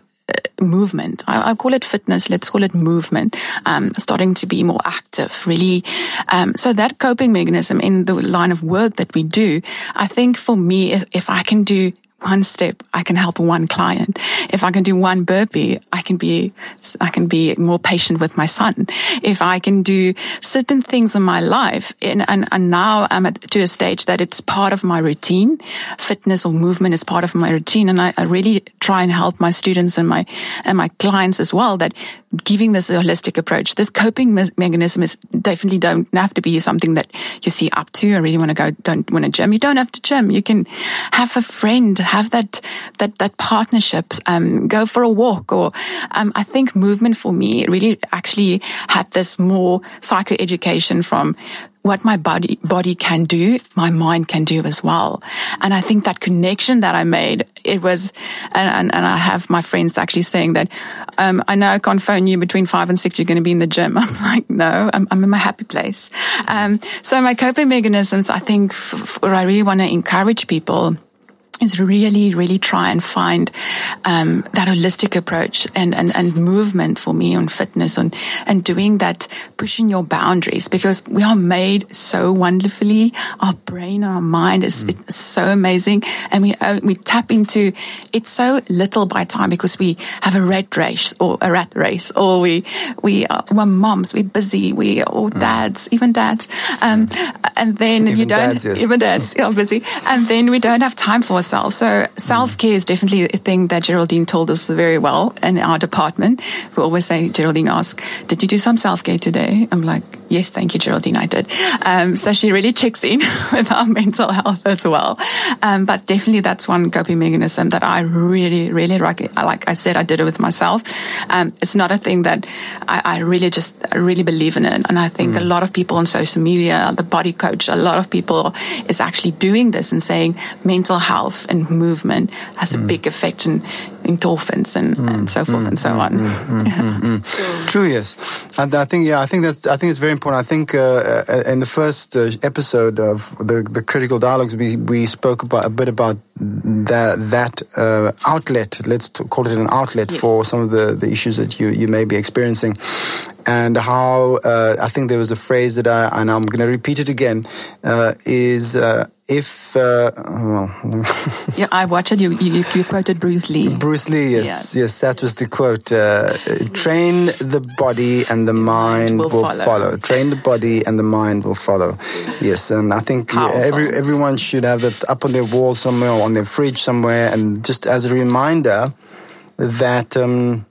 movement. I, I, call it fitness. Let's call it movement. Um, starting to be more active, really. Um, so that coping mechanism in the line of work that we do, I think for me, if, if I can do one step, I can help one client. If I can do one burpee, I can be, I can be more patient with my son. If I can do certain things in my life, and, and, and now I'm at, to a stage that it's part of my routine. Fitness or movement is part of my routine. And I, I really try and help my students and my, and my clients as well that giving this holistic approach, this coping mechanism is definitely don't have to be something that you see up to. I really want to go, don't want to gym. You don't have to gym. You can have a friend, have that, that, that partnership, um, go for a walk or, um, I think movement for me really actually had this more psychoeducation from what my body body can do, my mind can do as well. And I think that connection that I made, it was, and, and, and I have my friends actually saying that, um, I know I can't phone you between five and six. You're going to be in the gym. I'm like, no, I'm, I'm in my happy place. Um, so my coping mechanisms, I think, I really want to encourage people is really, really try and find um, that holistic approach and, and, and movement for me on fitness and, and doing that, pushing your boundaries because we are made so wonderfully. Our brain, our mind is mm. so amazing. And we, uh, we tap into it so little by time because we have a rat race or a rat race or we, we are, we're moms, we're busy, we, or mm. dads, even dads. Um, and then even you don't, dads, yes. even dads, are busy. And then we don't have time for ourselves. So self care is definitely a thing that Geraldine told us very well in our department. We always say, Geraldine asks, did you do some self care today? I'm like, yes, thank you, Geraldine, I did. Um, so she really checks in with our mental health as well. Um, but definitely that's one coping mechanism that I really, really like. Like I said, I did it with myself. Um, it's not a thing that I, I really just I really believe in it. And I think mm. a lot of people on social media, the body coach, a lot of people is actually doing this and saying mental health and movement has a mm. big effect in endorphins and, mm. and so forth and so on. True, yes. And I think, yeah, I think that's, I think it's very important. I think uh, uh, in the first uh, episode of the, the critical dialogues, we, we spoke about a bit about that, that uh, outlet, let's call it an outlet yes. for some of the, the issues that you, you may be experiencing and how uh, I think there was a phrase that I and I'm going to repeat it again uh, is uh, if uh, well yeah I watched it. You, you, you quoted Bruce Lee. Bruce Lee yes yes that was the quote uh, train the body and the mind will, will follow. follow. train the body and the mind will follow. Yes and I think yeah, every everyone should have that up on their wall somewhere or on their fridge somewhere and just as a reminder that um,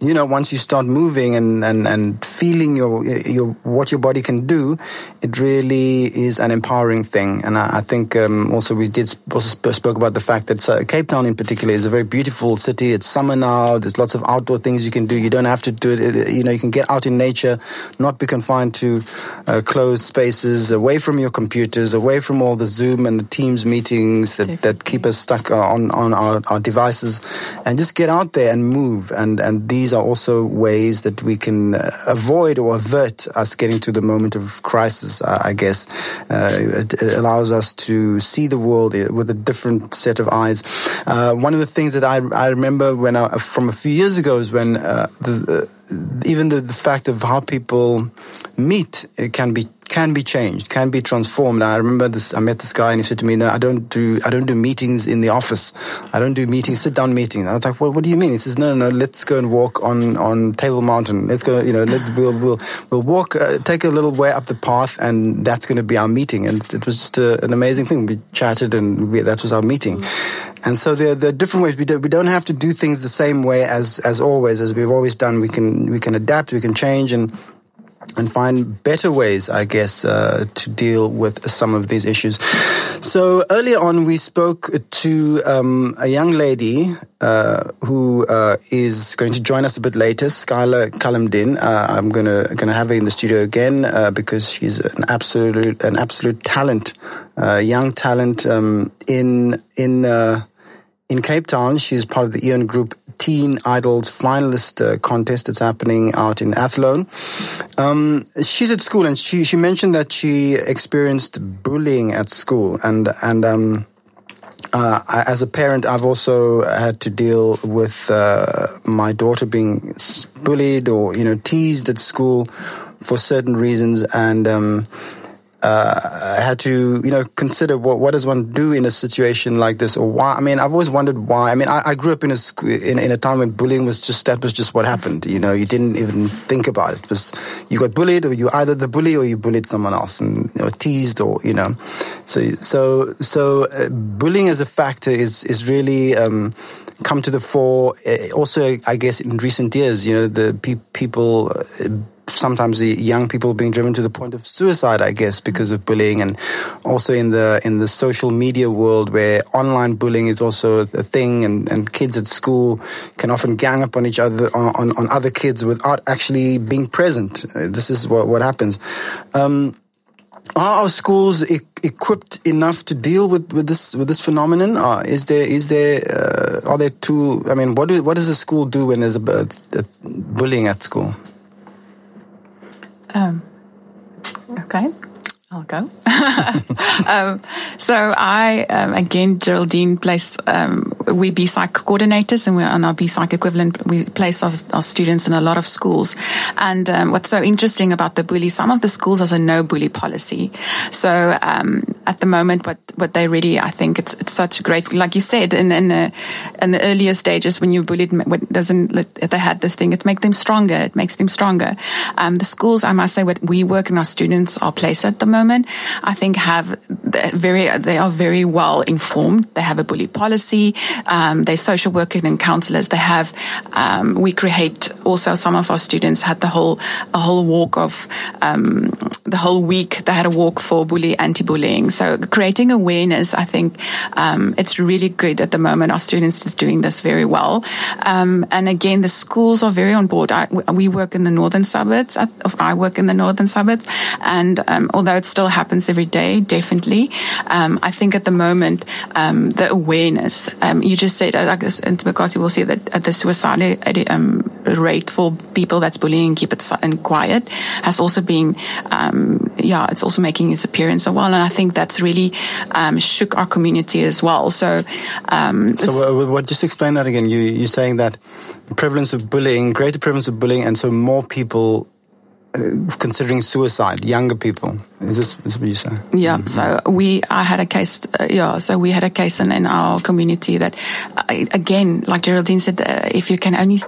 you know, once you start moving and, and, and feeling your, your, what your body can do, it really is an empowering thing. And I, I think um, also we did also spoke about the fact that uh, Cape Town in particular is a very beautiful city. It's summer now. There's lots of outdoor things you can do. You don't have to do it. You know, you can get out in nature, not be confined to uh, closed spaces, away from your computers, away from all the Zoom and the Teams meetings that, that keep us stuck on, on our, our devices and just get out there and move. And, and these these are also ways that we can uh, avoid or avert us getting to the moment of crisis, I guess. Uh, it, it, allows us to see the world with a different set of eyes. Uh, one of the things that I, I remember when I, from a few years ago is when uh, the, even the, the fact of how people meet can be can be changed, can be transformed. I remember this. I met this guy, and he said to me, "No, I don't do I don't do meetings in the office. I don't do meetings, sit down meetings." I was like, "Well, what do you mean?" He says, "No, no, no. Let's go and walk on on Table Mountain. Let's go. You know, let, we'll we'll we'll walk, uh, take a little way up the path, and that's going to be our meeting." And it was just a, an amazing thing. We chatted, and we, that was our meeting. And so there, there, are different ways. We, do, we don't have to do things the same way as as always, as we've always done. We can we can adapt, we can change, and and find better ways, I guess, uh, to deal with some of these issues. So earlier on, we spoke to um, a young lady uh, who uh, is going to join us a bit later, Skyla Kalamdien. Uh, I'm gonna gonna have her in the studio again uh, because she's an absolute an absolute talent, uh, young talent um, in in in Cape Town. She's part of the Eoan Group Teen Idols finalist uh, contest that's happening out in Athlone. Um, she's at school and she, she mentioned that she experienced bullying at school and, and, um, uh, as a parent, I've also had to deal with uh, my daughter being bullied or you know teased at school for certain reasons, and um, uh, I had to, you know, consider what what does one do in a situation like this, or why. I mean, I've always wondered why. I mean, I, I grew up in a in, in a time when bullying was just that was just what happened. You know, you didn't even think about it. It was you got bullied, or you either the bully or you bullied someone else, and know, teased, or you know, so so so uh, bullying as a factor is is really. Um, come to the fore uh, also i guess in recent years you know the pe- people uh, sometimes the young people being driven to the point of suicide, I guess, because of bullying, and also in the in the social media world where online bullying is also a thing, and, and kids at school can often gang up on each other on, on other kids without actually being present. Uh, this is what what happens. Um, are our schools e- equipped enough to deal with, with this with this phenomenon? Uh, is there is there uh, are there two? I mean, what do, what does a school do when there's a, a, a bullying at school? Um, okay. I'll go. um, so I, um, again, Geraldine placed, um, we BPsych coordinators and we're on our BPsych equivalent. We place our, our, students in a lot of schools. And um, what's so interesting about the bully, some of the schools has a no bully policy. So um, at the moment, what, what they really, I think it's, it's such a great, like you said, in, in, the, in the earlier stages when you're bullied, what doesn't, they had this thing, it makes them stronger. It makes them stronger. Um, the schools, I must say, what we work and our students are placed at the moment, I think have very, they are very well informed. They have a bully policy. Um, they're social workers and counselors. They have, um, we create also some of our students had the whole, a whole walk of, um, the whole week they had a walk for bully anti-bullying. So creating awareness, I think, um, it's really good at the moment. Our students is doing this very well. Um, and again, the schools are very on board. I, we work in the northern suburbs. I work in the northern suburbs. And um, although it still happens every day, definitely, um, I think at the moment, um, the awareness, um, you just said, I guess, and because you will see that the suicide um, rate for people that's bullying keep it and quiet has also been, um, yeah, it's also making its appearance a while. And I think that's really shook our community as well. So, so uh, what, just explain that again. You, you're saying that prevalence of bullying, greater prevalence of bullying, and so more people uh, considering suicide, younger people. Is this, is what you say? Yeah. Mm-hmm. So we, I had a case. Uh, yeah. So we had a case in, in our community that, uh, again, like Geraldine said, uh, if you can only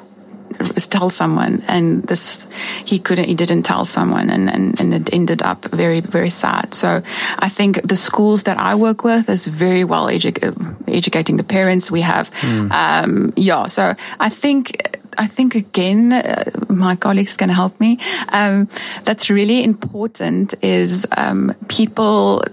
tell someone and this he couldn't he didn't tell someone and, and, and it ended up very very sad so i think the schools that i work with is very well edu- educating the parents we have mm. um, yeah so i think I think again, uh, my colleagues can help me. Um, that's really important is um, people,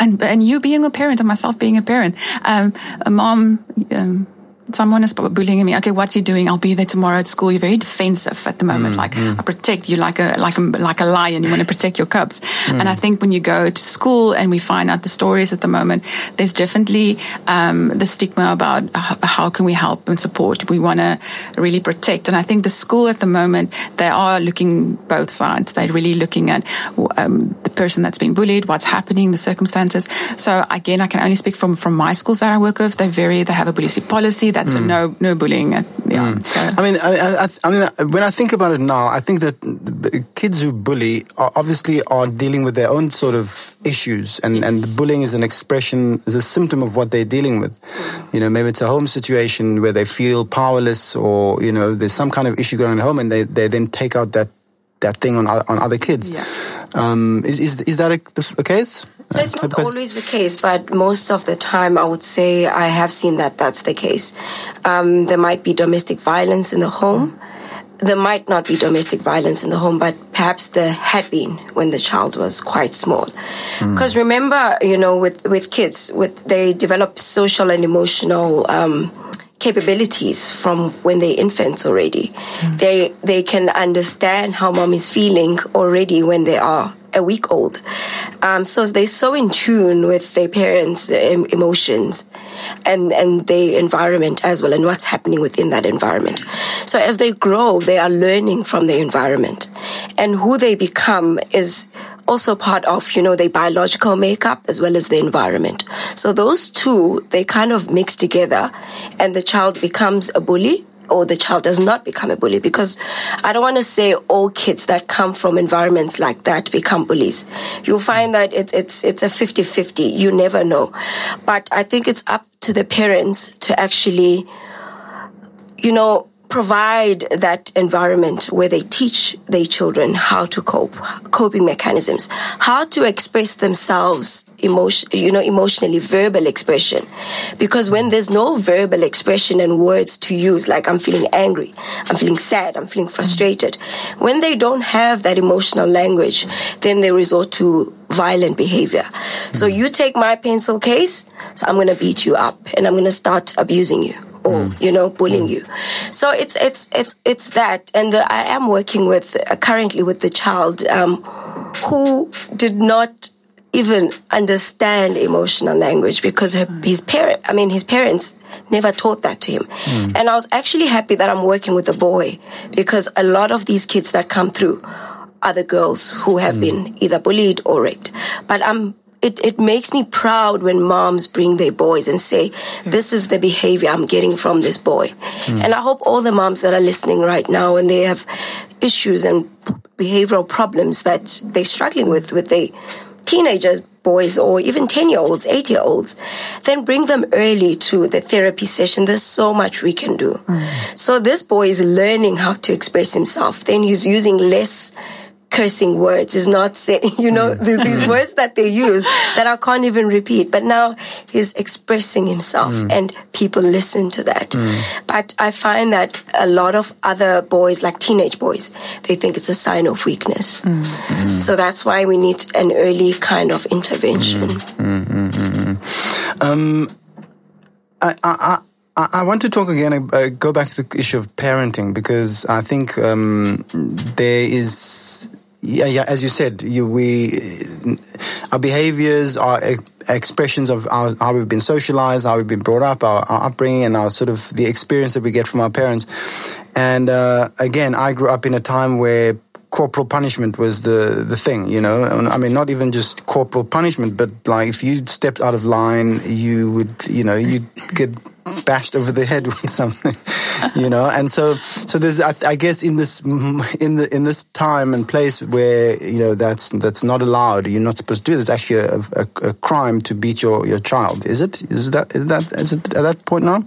and, and you being a parent and myself being a parent. Um, a mom um, someone is bullying me. Okay, what's he doing? I'll be there tomorrow at school. You're very defensive at the moment. Mm, like mm. I protect you like a like a like a lion. You want to protect your cubs. Mm. And I think when you go to school and we find out the stories at the moment, there's definitely um, the stigma about how can we help and support. We want to really protect. And I think the school at the moment they are looking both sides. They're really looking at um, the person that's been bullied, what's happening, the circumstances. So again, I can only speak from from my schools that I work with. They're very they have a bully policy that's mm. a no no bullying. Yeah. Mm. So. I mean, I, I, I, mean, when I think about it now, I think that kids who bully are obviously are dealing with their own sort of issues, and and bullying is an expression, is a symptom of what they're dealing with. You know, maybe it's a home situation where they feel powerless, or you know, there's some kind of issue going on at home, and they they then take out that that thing on on other kids. Yeah. Um, is, is is that a, a case? So it's not always the case, but most of the time, I would say I have seen that that's the case. Um, there might be domestic violence in the home. There might not be domestic violence in the home, but perhaps there had been when the child was quite small. Because mm. remember, you know, with with kids, with they develop social and emotional. Um, capabilities from when they're infants already. Mm. They they can understand how mom is feeling already when they are a week old. Um, so they're so in tune with their parents' emotions and, and their environment as well and what's happening within that environment. So as they grow, they are learning from the environment and who they become is also part of, you know, their biological makeup as well as the environment. So those two, they kind of mix together and the child becomes a bully or the child does not become a bully because I don't want to say all kids that come from environments like that become bullies. You'll find that it's it's it's a 50-50. You never know. But I think it's up to the parents to actually you know provide that environment where they teach their children how to cope, coping mechanisms, how to express themselves emotion, you know, emotionally, verbal expression. Because when there's no verbal expression and words to use, like I'm feeling angry, I'm feeling sad, I'm feeling frustrated, when they don't have that emotional language, then they resort to violent behavior. So you take my pencil case, so I'm going to beat you up and I'm going to start abusing you mm. you know bullying mm. you so it's it's it's it's that and the, i am working with uh, currently with the child um, who did not even understand emotional language because her, mm. his parent i mean his parents never taught that to him mm. and i was actually happy that i'm working with a boy because a lot of these kids that come through are the girls who have been either bullied or raped. But I'm it, it makes me proud when moms bring their boys and say, this is the behavior I'm getting from this boy. Hmm. And I hope all the moms that are listening right now and they have issues and behavioral problems that they're struggling with, with their teenagers, boys, or even 10 year olds, 8 year olds, then bring them early to the therapy session. There's so much we can do. Hmm. So this boy is learning how to express himself. Then he's using less cursing words is not saying, you know, mm. th- these mm. words that they use that I can't even repeat. But now he's expressing himself mm. and people listen to that. But I find that a lot of other boys, like teenage boys, they think it's a sign of weakness. So that's why we need an early kind of intervention. Um, I, I, I, want to talk again, uh, go back to the issue of parenting because I think um, there is, yeah, yeah, as you said, you, we, our behaviors are expressions of our, how we've been socialized, how we've been brought up, our, our upbringing, and our sort of the experience that we get from our parents. And uh, again, I grew up in a time where corporal punishment was the the thing, you know. I mean, not even just corporal punishment, but like if you stepped out of line, you would, you know, you'd get bashed over the head with something, you know. And so, so there's, I, I guess, in this in the in this time and place where you know that's that's not allowed, you're not supposed to do. It's actually a, a, a crime to beat your your child. Is it? Is that is that is it at that point now?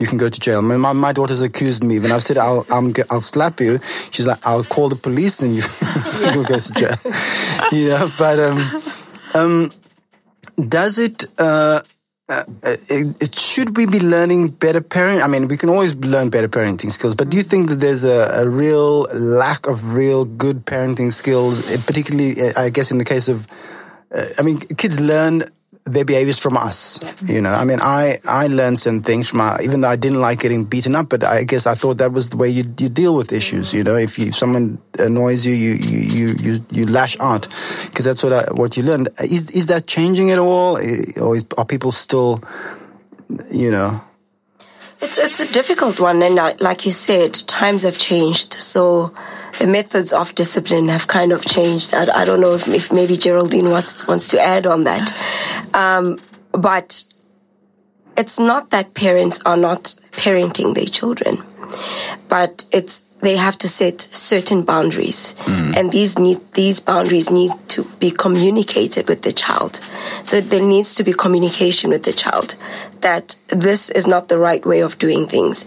you can go to jail. My, my, daughter's accused me when I've said I'll I'm, g- I'll slap you. She's like I'll call the police and you you'll go to jail. yeah, but um, um, does it? Uh, uh, it, it, should we be learning better parenting? I mean, we can always learn better parenting skills, but do you think that there's a, a real lack of real good parenting skills, particularly, eh, I guess, in the case of, uh, I mean, kids learn their behaviors from us. You know, I mean, I I learned some things from our, even though I didn't like getting beaten up, but I guess I thought that was the way you you deal with issues. You know, if, you, if someone annoys you, you you you you lash out because that's what I, what you learned. Is is that changing at all, or is, are people still, you know? It's it's a difficult one, and uh, like you said, times have changed. So methods of discipline have kind of changed. I, I don't know if, if, maybe Geraldine wants wants to add on that, um, but it's not that parents are not parenting their children, but it's they have to set certain boundaries, mm. and these need these boundaries need to be communicated with the child. So there needs to be communication with the child that this is not the right way of doing things,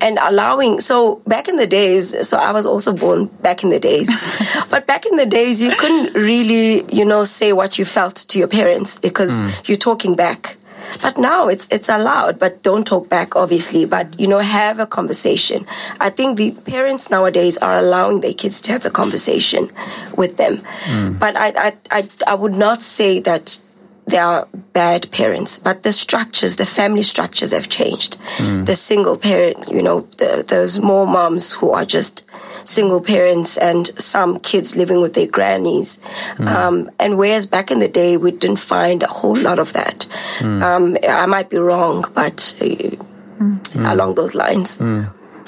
and allowing. So back in the days, so I was also born back in the days, but back in the days you couldn't really, you know, say what you felt to your parents because mm. you're talking back. But now it's it's allowed, but don't talk back, obviously. But you know, have a conversation. I think the parents nowadays are allowing their kids to have the conversation with them. Mm. But I, I I I would not say that they are bad parents, but the structures, the family structures have changed. Mm. The single parent, you know, the, there's more moms who are just single parents and some kids living with their grannies. Mm. Um, and whereas back in the day, we didn't find a whole lot of that. Mm. Um, I might be wrong, but uh, mm. along those lines.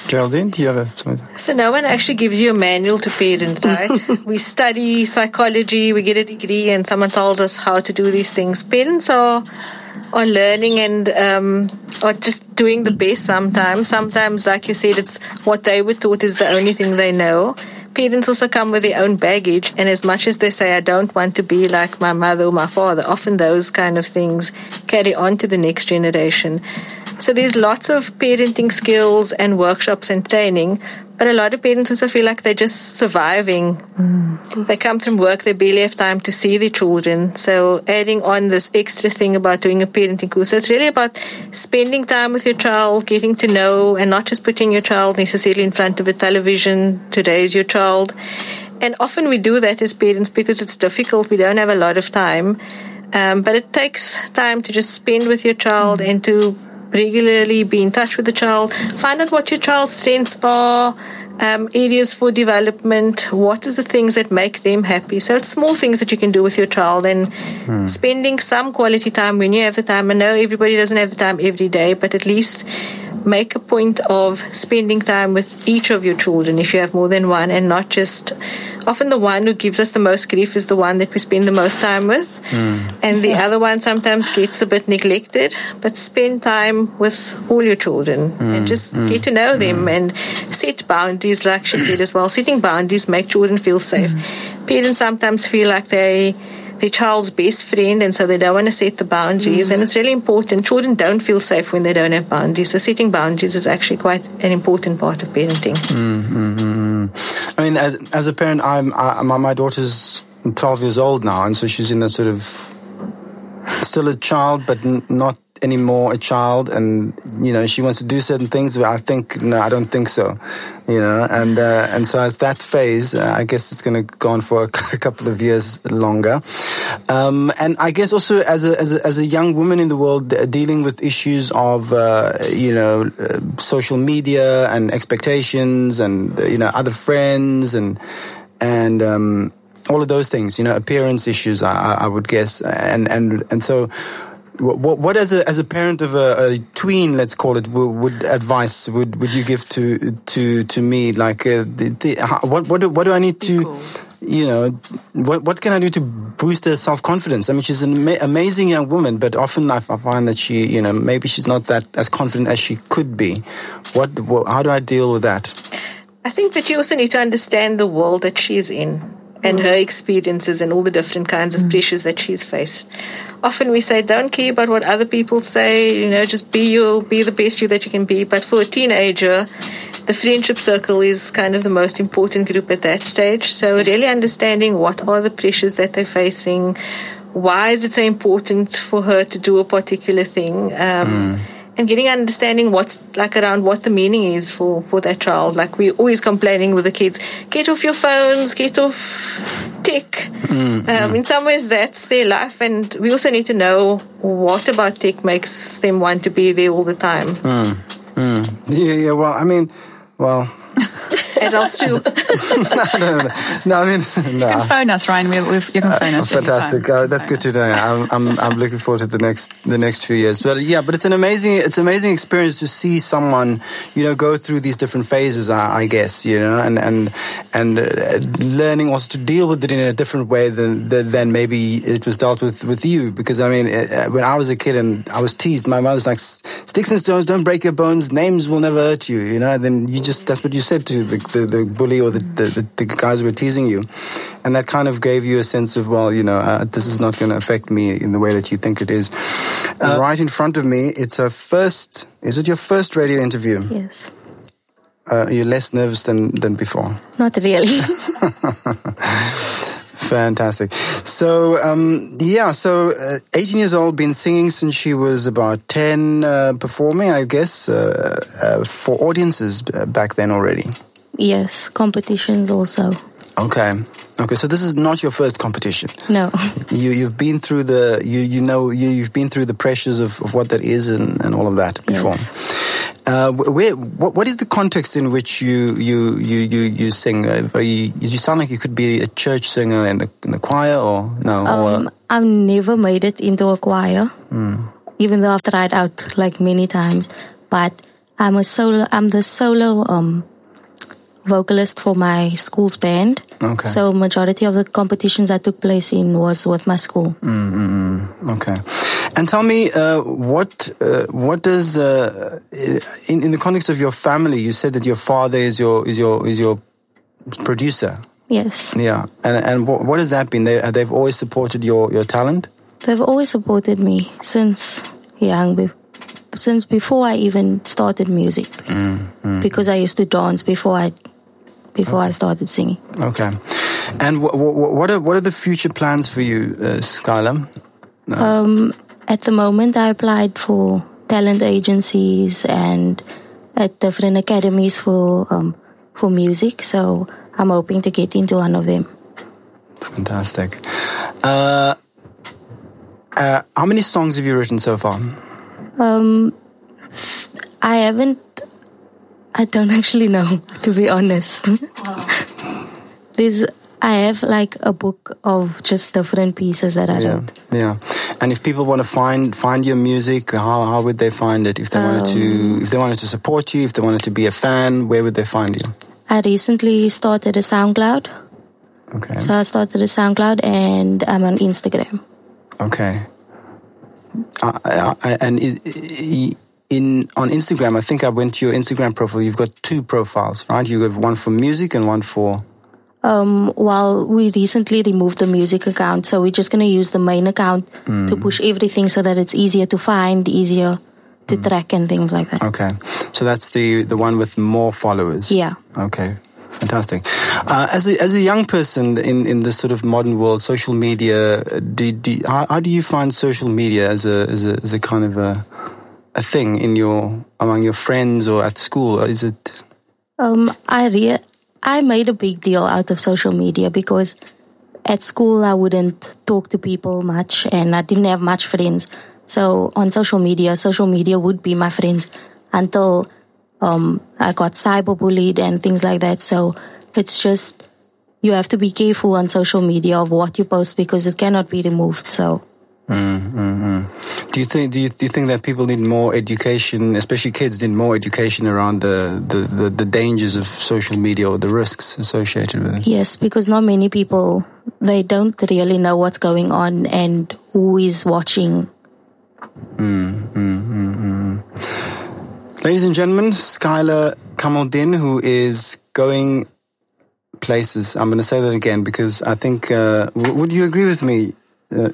Geraldine, do you have a, something? So no one actually gives you a manual to parent, right? we study psychology, we get a degree, and someone tells us how to do these things. Parents are are learning and um, or just doing the best sometimes. Sometimes, like you said, it's what they were taught is the only thing they know. Parents also come with their own baggage, and as much as they say, I don't want to be like my mother or my father, often those kind of things carry on to the next generation. So there's lots of parenting skills and workshops and training, but a lot of parents also feel like they're just surviving. Mm. They come from work, they barely have time to see their children. So adding on this extra thing about doing a parenting course, so it's really about spending time with your child, getting to know, and not just putting your child necessarily in front of a television to raise your child. And often we do that as parents because it's difficult. We don't have a lot of time. Um, but it takes time to just spend with your child and to regularly be in touch with the child, find out what your child's strengths are, um, areas for development, what is the things that make them happy. So it's small things that you can do with your child and hmm. spending some quality time when you have the time. I know everybody doesn't have the time every day, but at least make a point of spending time with each of your children if you have more than one and not just often the one who gives us the most grief is the one that we spend the most time with mm. and the other one sometimes gets a bit neglected but spend time with all your children mm. and just mm. get to know them and set boundaries like she said as well setting boundaries make children feel safe parents sometimes feel like they their child's best friend, and so they don't want to set the boundaries. Mm. And it's really important. Children don't feel safe when they don't have boundaries. So setting boundaries is actually quite an important part of parenting. Mm-hmm. I mean, as, as a parent, I'm I, my, my daughter's 12 years old now, and so she's in a sort of still a child, but n- not anymore a child and you know she wants to do certain things but i think no i don't think so you know and uh, and so as that phase uh, i guess it's going to go on for a, couple of years longer. Um, and i guess also as a, as a, as a young woman in the world uh, dealing with issues of uh, you know uh, social media and expectations and you know other friends and and um, all of those things, you know, appearance issues, I, I would guess, and and and so what, what as a as a parent of a, a tween, let's call it, would, would, advice would would you give to to to me? Like, uh, the, the, how, what what do, what do I need to, cool. you know, what what can I do to boost her self confidence? I mean, she's an ama- amazing young woman, but often I, I, find that she, you know, maybe she's not that as confident as she could be. What, what how do I deal with that? I think that you also need to understand the world that she's in and her experiences and all the different kinds of pressures that she's faced. Often we say, don't care about what other people say, you know, just be you, be the best you that you can be. But for a teenager, the friendship circle is kind of the most important group at that stage. So really understanding what are the pressures that they're facing, why is it so important for her to do a particular thing. Um, mm and getting understanding what's like around what the meaning is for for that child. Like we're always complaining with the kids, get off your phones, get off tech. Mm-hmm. Um, in some ways, that's their life, and we also need to know what about tech makes them want to be there all the time. Mm. Mm. Yeah, yeah. Well, I mean, well adults too. no, no, no, no, I mean, no. You can phone us, Ryan. We, we, you can phone us. fantastic. Uh, that's good to know. I'm, I'm, I'm looking forward to the next, the next few years. But yeah, but it's an amazing, it's an amazing experience to see someone, you know, go through these different phases. I, I guess, you know, and and and uh, learning also to deal with it in a different way than than maybe it was dealt with with you. Because I mean, uh, when I was a kid and I was teased, my mother's like, "Sticks and stones don't break your bones. Names will never hurt you." You know, and then you just that's what you said to the the, the bully or the, the, the, guys were teasing you. And that kind of gave you a sense of, well, you know, uh, this is not going to affect me in the way that you think it is. Uh, right in front of me, it's a first, is it your first radio interview? Yes. Uh, are less nervous than, than before? Not really. Fantastic. So, um, yeah, so uh, 18 years old, been singing since she was about 10, uh, performing, I guess, uh, uh for audiences uh, back then already. Yes, competitions also. Okay. Okay, so this is not your first competition. No. You you've been through the you you know you you've been through the pressures of, of what that is and, and all of that before. Yes. Uh, where what, what is the context in which you you you you, you sing? Uh, you, you sound like you could be a church singer in the in the choir or no? Um, or? I've never made it into a choir, mm. even though I've tried out like many times. But I'm a solo. I'm the solo um vocalist for my school's band. Okay. So majority of the competitions I took place in was with my school. Mm-hmm. Okay. And tell me, uh, what uh, what does uh, in in the context of your family? You said that your father is your is your is your producer. Yes. Yeah. And and what, what has that been? They they've always supported your your talent. They've always supported me since young since before I even started music. Mm, mm. Because I used to dance before I before okay. I started singing. Okay. And what what are what are the future plans for you, uh, Skyla? No. Um, at the moment, I applied for talent agencies and at different academies for um, for music. So I'm hoping to get into one of them. Fantastic. Uh, uh, how many songs have you written so far? Um, I haven't I don't actually know, to be honest. There's I have like a book of just different pieces that I yeah, wrote. Yeah. And if people want to find find your music, how, how would they find it? If they wanted to Um, if they wanted to support you, if they wanted to be a fan, where would they find you? I recently started a SoundCloud. Okay. So I started a SoundCloud and I'm on Instagram. Okay. I, I, and i- i- in on Instagram, I think I went to your Instagram profile. You've got two profiles, right? You have one for music and one for. Um, well, we recently removed the music account, so we're just going to use the main account to push everything so that it's easier to find, easier to track, and things like that. Okay, so that's the the one with more followers. Yeah. Okay, fantastic. Uh, as a as a young person in in this sort of modern world, social media, uh, do, do, how, how do you find social media as a as a as a kind of a a thing in your among your friends or at school? Or is it? Um, I re- I made a big deal out of social media because at school I wouldn't talk to people much and I didn't have much friends. So on social media, social media would be my friends until um, I got cyberbullied and things like that. So it's just you have to be careful on social media of what you post because it cannot be removed. So Mm, mm, mm. Do you think do you, do you think that people need more education, especially kids need more education around the, the, the, the dangers of social media or the risks associated with it? yes, because not many people they don't really know what's going on and who is watching Ladies and gentlemen, Skyla Kamaldin, who is going places. I'm going to say that again because I think, uh, w- would you agree with me? Uh,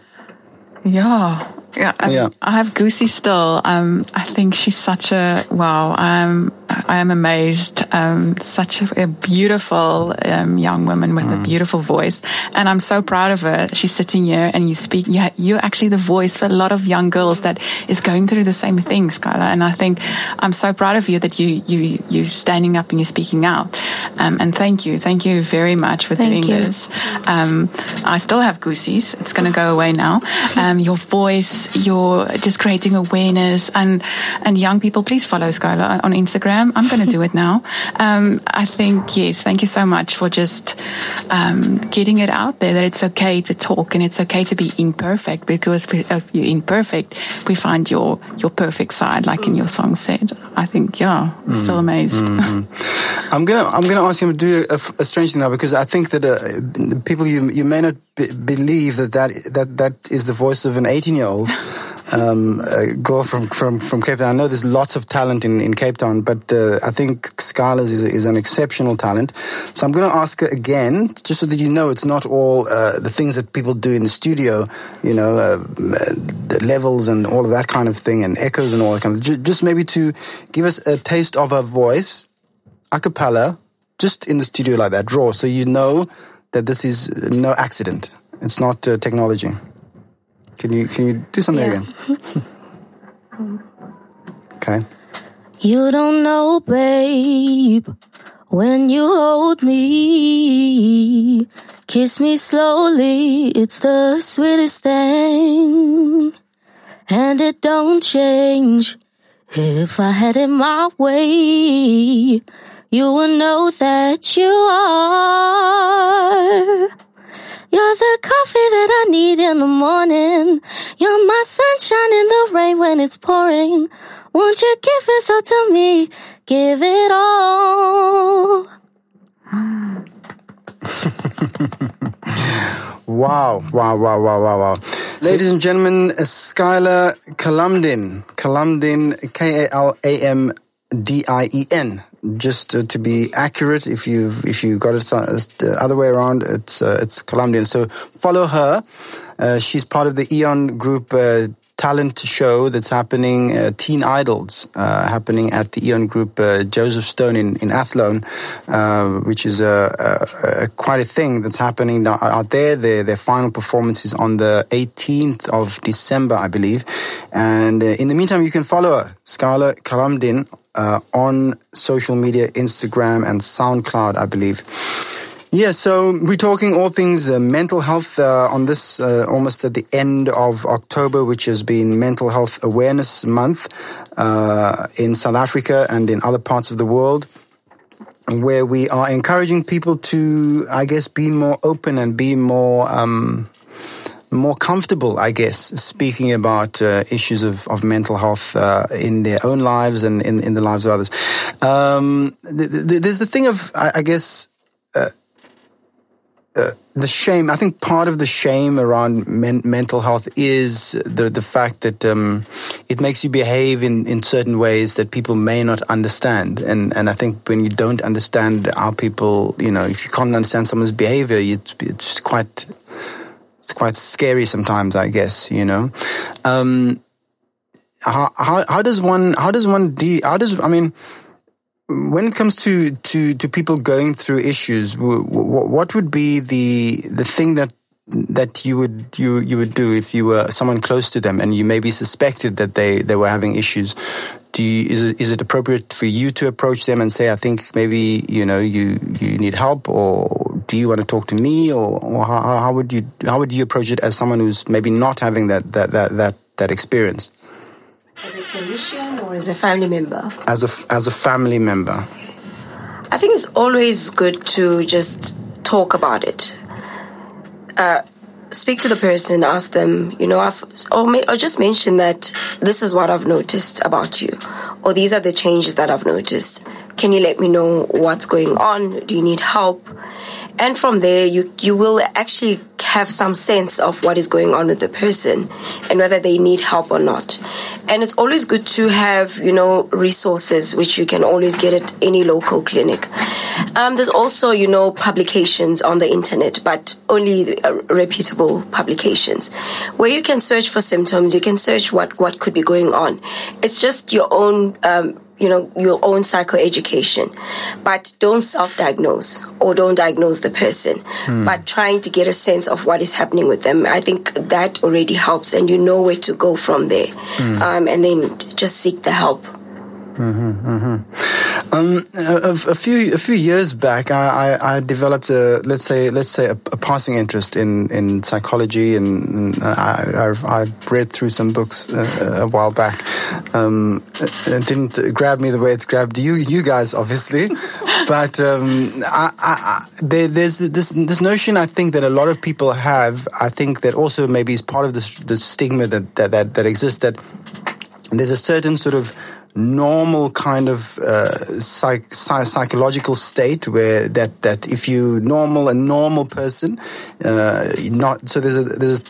Yeah. Yeah, um, Yeah. I have Goosey still. Um, I think she's such a wow. I'm I am amazed. Um, such a, a beautiful um, young woman with a beautiful voice, and I'm so proud of her. She's sitting here, and you speak. You, you're actually the voice for a lot of young girls that is going through the same thing, Skyla. And I think I'm so proud of you that you you you standing up and you're speaking out. Um, and thank you, thank you very much for Thank doing you. this. Um, I still have goosies. It's going to go away now. Um, your voice, your just creating awareness, and and young people, please follow Skyla on Instagram. I'm going to do it now. Um, I think yes. Thank you so much for just um, getting it out there that it's okay to talk and it's okay to be imperfect because if you're imperfect, we find your your perfect side, like in your song said. I think yeah, I'm still amazed. I'm gonna I'm gonna ask you to do a, a strange thing now because I think that uh, people you you may not be, believe that, that that that is the voice of an 18 year old um, uh, girl from, from from Cape Town. I know there's lots of talent in, in Cape Town, but uh, I think Skyla's is, is an exceptional talent. So I'm going to ask her again, just so that you know it's not all uh, the things that people do in the studio, you know, uh, the levels and all of that kind of thing, and echoes and all that kind of. Just, maybe to give us a taste of her voice a cappella, just in the studio like that, raw, so you know that this is no accident. It's not uh, technology. Can you can you do something Yeah. again? okay. You don't know, babe, when you hold me. Kiss me slowly, it's the sweetest thing. And it don't change. If I had it my way, you would know that you are. You're the coffee that I need in the morning. You're my sunshine in the rain when it's pouring. Won't you give it all to me? Give it all. Wow, wow, wow, wow, wow, wow. Ladies and gentlemen, Skyla Kalamdien. Kalamdien, K A L A M D I E N. Just uh, to be accurate, if you've if you got it uh, the other way around, it's uh, it's Kalamdien. So follow her. Uh, she's part of the Eoan Group uh, talent show that's happening, uh, Teen Idols, uh, happening at the Eoan Group uh, Joseph Stone in, in Athlone, which is a, a, a, quite a thing that's happening out there. Their, their final performance is on the 18th of December, I believe. And in the meantime, you can follow her, Skyla Kalamdien, uh, on social media, Instagram and SoundCloud, I believe. Yeah, so we're talking all things uh, mental health uh, on this uh, almost at the end of October, which has been Mental Health Awareness Month uh, in South Africa and in other parts of the world, where we are encouraging people to, I guess, be more open and be more. Um, more comfortable, I guess, speaking about uh, issues of, of mental health uh, in their own lives and in, in the lives of others. Um, th- th- there's the thing of, I, I guess, uh, uh, the shame. I think part of the shame around men- mental health is the the fact that um, it makes you behave in, in certain ways that people may not understand. And and I think when you don't understand how people, you know, if you can't understand someone's behavior, it's, it's quite it's quite scary sometimes. I guess you know. Um, how, how how does one how does one de- how does I mean when it comes to, to, to people going through issues, what would be the the thing that that you would you you would do if you were someone close to them and you maybe suspected that they, they were having issues? Do you, is it is it appropriate for you to approach them and say, I think maybe you know you you need help, or do you want to talk to me, or, or how, how would you how would you approach it as someone who's maybe not having that that that that, that experience? As a clinician or as a family member? As a, as a family member. I think it's always good to just talk about it. Uh, speak to the person, ask them, you know, I've, or, may, or just mention that this is what I've noticed about you, or these are the changes that I've noticed. Can you let me know what's going on? Do you need help? And from there, you, you will actually have some sense of what is going on with the person and whether they need help or not. And it's always good to have, you know, resources which you can always get at any local clinic. Um, there's also, you know, publications on the internet, but only uh, reputable publications where you can search for symptoms. You can search what, what could be going on. It's just your own, um, you know, your own psychoeducation. But don't self-diagnose or don't diagnose the person, hmm. but trying to get a sense of what is happening with them. I think that already helps and you know where to go from there. Hmm. Um, and then just seek the help. Mm-hmm, mm-hmm. Um, a, a, few a few years back, I, I, I, developed a let's say let's say a, a passing interest in, in psychology, and, I, I, I, read through some books a, a while back. Um, it didn't grab me the way it's grabbed you you guys, obviously, but um, there, there's this this notion I think that a lot of people have. I think that also maybe is part of this the stigma that, that that that exists that there's a certain sort of normal kind of uh, psych, psychological state where that that if you normal a normal person, uh, not so there's a there's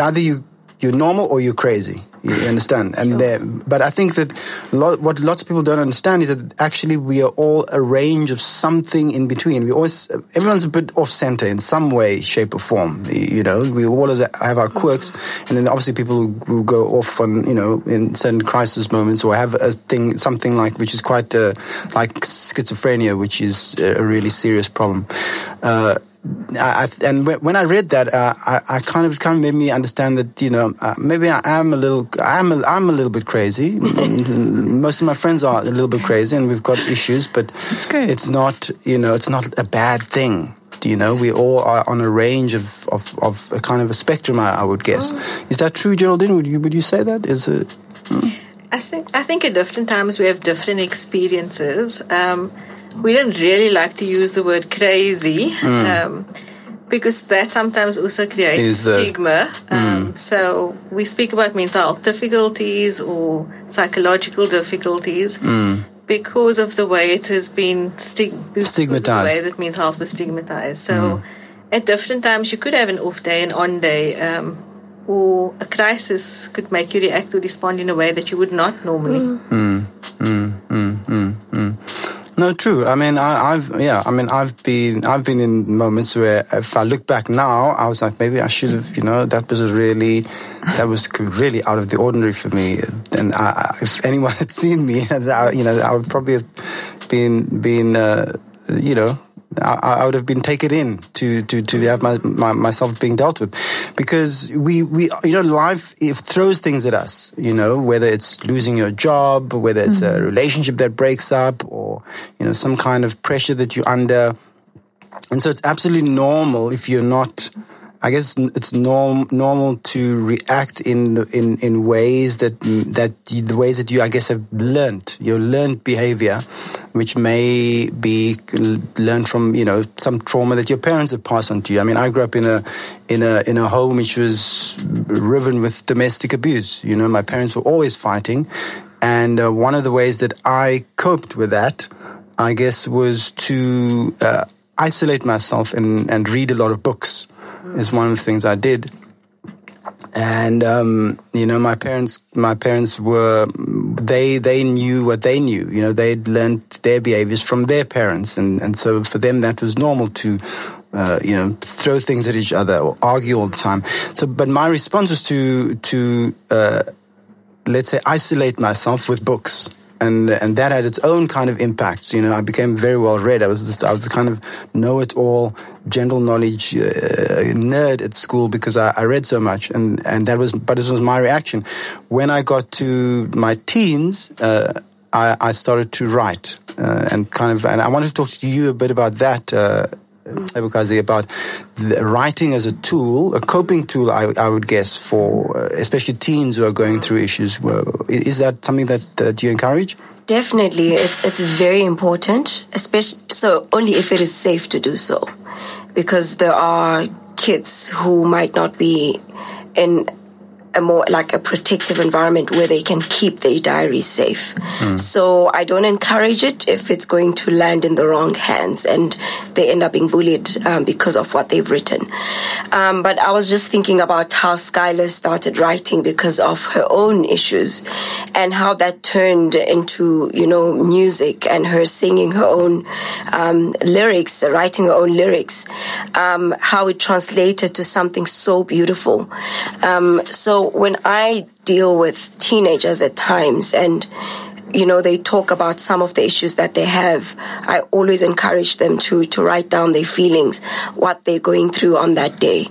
either you you're normal or you're crazy. You understand? And sure. but I think that what lots of people don't understand is that actually we are all a range of something in between. We always everyone's a bit off center in some way, shape, or form. You know, we all have our quirks, and then obviously people who, go off on you know in certain crisis moments or have a thing something like which is quite uh, like schizophrenia, which is a really serious problem. Uh, I, and when I read that, uh, I, I, kind of kind of made me understand that you know uh, maybe I am a little I'm a, I'm a little bit crazy. Most of my friends are a little bit crazy, and we've got issues, but it's not you know it's not a bad thing. You know, we all are on a range of, of, of a kind of a spectrum. I, I would guess. Oh. Is that true, Geraldine? Would you would you say that? Is it? Hmm? I think I think at different times we have different experiences. Um, we don't really like to use the word crazy mm. um, because that sometimes also creates stigma. Um, mm. So we speak about mental health difficulties or psychological difficulties. Mm. Because of the way it has been stig- stigmatized, the way that mental health was stigmatized. So, at different times, you could have an off day, an on day, um, or a crisis could make you react or respond in a way that you would not normally. No, true. I mean, I, have yeah. I mean, I've been I've been in moments where if I look back now, I was like, maybe I should have. You know, that was really that was really out of the ordinary for me. And I, if anyone had seen me, you know, I would probably have been been uh, you know I, I, would have been taken in to to to have my, my, myself being dealt with, because we we you know life it throws things at us. You know whether it's losing your job, whether it's mm-hmm. a relationship that breaks up, or you know some kind of pressure that you're under, and so it's absolutely normal if you're not. I guess it's norm, normal to react in in in ways that that the ways that you I guess have learned your learned behavior which may be learned from you know some trauma that your parents have passed on to you. I mean, I grew up in a in a in a home which was riven with domestic abuse. You know, my parents were always fighting, and uh, one of the ways that I coped with that, I guess, was to uh, isolate myself and and read a lot of books. Is one of the things I did. And um, you know my parents my parents were they they knew what they knew. You know they'd learned their behaviors from their parents. And and so for them that was normal to uh, you know throw things at each other or argue all the time. So but my response was to to uh, let's say isolate myself with books and and that had its own kind of impacts. You know, I became very well read. I was just I was the kind of know it all, general knowledge uh, nerd at school because I, I, read so much, and and that was but this was my reaction when I got to my teens. Uh, I, I, started to write uh, and kind of, and I wanted to talk to you a bit about that uh, Cebokazi, about writing as a tool, a coping tool, I, I, would guess, for uh, especially teens who are going through issues. Is that something that, that you encourage? Definitely, it's it's very important, especially so only if it is safe to do so, because there are kids who might not be in a more like a protective environment where they can keep their diaries safe. Mm. So I don't encourage it if it's going to land in the wrong hands and they end up being bullied um, because of what they've written. Um, but I was just thinking about how Skyla started writing because of her own issues and how that turned into, you know, music and her singing her own um, lyrics, writing her own lyrics, um, how it translated to something so beautiful. Um, when I deal with teenagers at times and you know, they talk about some of the issues that they have. I always encourage them to, to write down their feelings, what they're going through on that day.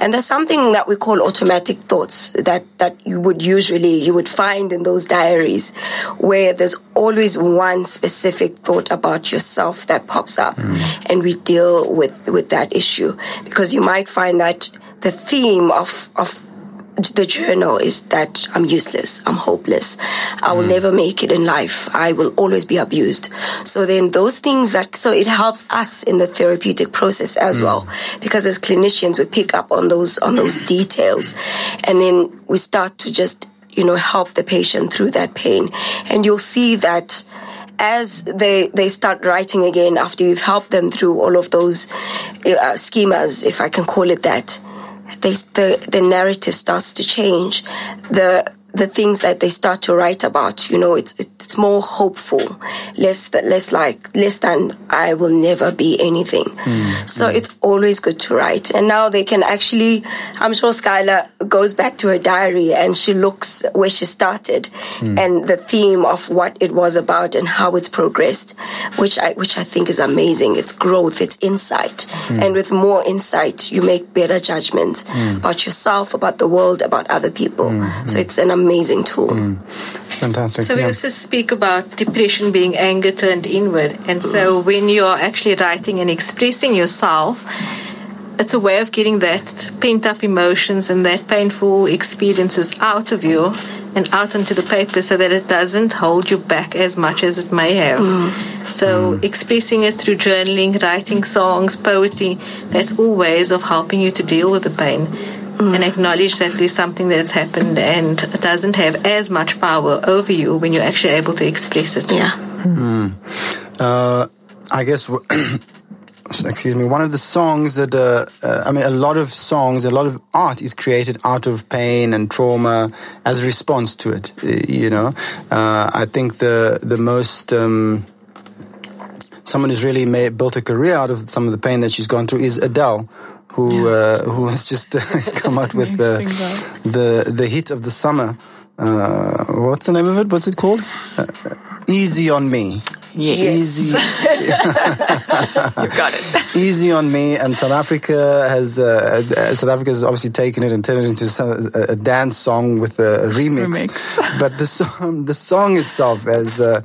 And there's something that we call automatic thoughts that, that you would usually, you would find in those diaries where there's always one specific thought about yourself that pops up mm. and we deal with, with that issue because you might find that the theme of, of the journal is that I'm useless, I'm hopeless, I will mm. never make it in life, I will always be abused. So then those things that, so it helps us in the therapeutic process as mm. well, because as clinicians we pick up on those, on those details and then we start to just, you know, help the patient through that pain. And you'll see that as they they start writing again after you've helped them through all of those uh, schemas, if I can call it that, they, the, the narrative starts to change. The the things that they start to write about. You know, it's it's more hopeful, less less like less than I will never be anything. Mm, so mm. it's always good to write. And now they can actually. I'm sure Skyla goes back to her diary and she looks where she started mm. and the theme of what it was about and how it's progressed, which I which I think is amazing. It's growth, it's insight, hmm. and with more insight, you make better judgments hmm. about yourself, about the world, about other people. Hmm. So it's an amazing tool. Mm. Fantastic. So we also speak about depression being anger turned inward. And so when you're actually writing and expressing yourself, it's a way of getting that pent up emotions and that painful experiences out of you and out onto the paper so that it doesn't hold you back as much as it may have. Mm. So mm. expressing it through journaling, writing songs, poetry, that's all ways of helping you to deal with the pain mm. and acknowledge that there's something that's happened and doesn't have as much power over you when you're actually able to express it. Yeah. Mm. Uh, I guess. excuse me, one of the songs that, uh, uh, I mean, a lot of songs, a lot of art is created out of pain and trauma as a response to it, you know. Uh, I think the, the most, um, someone who's really made, built a career out of some of the pain that she's gone through is Adele who uh, who has just uh, come out with the, the the hit of the summer. Uh, what's the name of it? What's it called? Uh, Easy on me. Yes. Easy. you got it. Easy on me. And South Africa has uh, South Africa has obviously taken it and turned it into some, a, dance song with a remix. remix. but the song, the song itself as uh,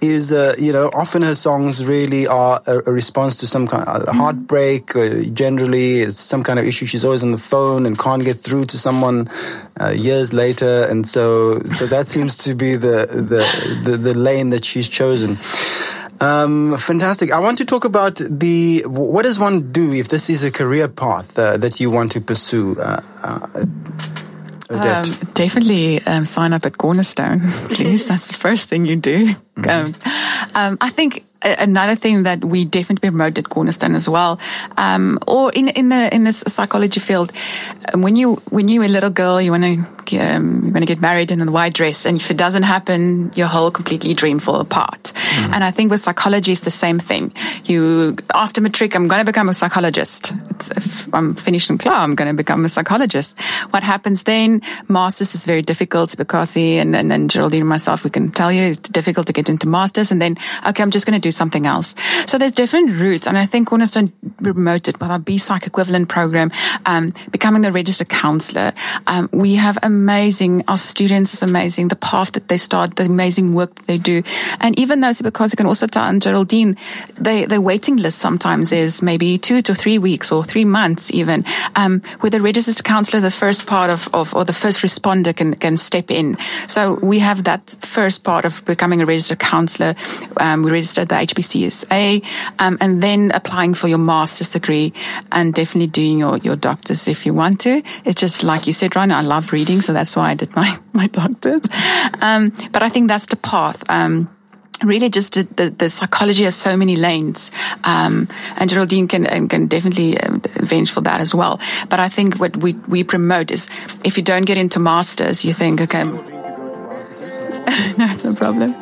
is, uh, you know, often her songs really are a, a response to some kind of mm-hmm. heartbreak. Uh, generally, it's some kind of issue. She's always on the phone and can't get through to someone uh, years later, and so so that seems to be the the the, the lane that she's chosen. Um, fantastic. I want to talk about the what does one do if this is a career path uh, that you want to pursue. Uh, uh, um, definitely um, sign up at Cornerstone, please. That's the first thing you do. Mm-hmm. Um, I think another thing that we definitely promote at Cornerstone as well, um, or in in the in this psychology field, um, when you when you're a little girl, you want to um, you want to get married in a white dress, and if it doesn't happen, your whole completely dream fall apart. Mm-hmm. And I think with psychology, it's the same thing. You after matric, I'm going to become a psychologist. It's, if I'm finished in class, I'm going to become a psychologist. What happens then? Masters is very difficult because and, and, and Geraldine and myself, we can tell you it's difficult to get into masters, and then okay, I'm just going to do something else. So there's different routes, and I think Cornerstone promoted with our B-Psych equivalent program, um, becoming the registered counselor. Um, we have amazing, our students is amazing, the path that they start, the amazing work that they do. And even those, because you can also tell, and Geraldine, they, the waiting list sometimes is maybe two to three weeks or three months even, um, with a registered counselor, the first part of, of, or the first responder can, can step in. So we have that first part of becoming a registered counselor. Um, we registered the HPCSA, um, and then applying for your master's degree and definitely doing your, your doctor's if you want to. It's just like you said, Ryan, I love reading, so that's why I did my, my doctor's. Um, but I think that's the path. Um, really just the, the, psychology has so many lanes um, and geraldine can can definitely uh, vouch for that as well but i think what we we promote is if you don't get into masters you think okay no it's no problem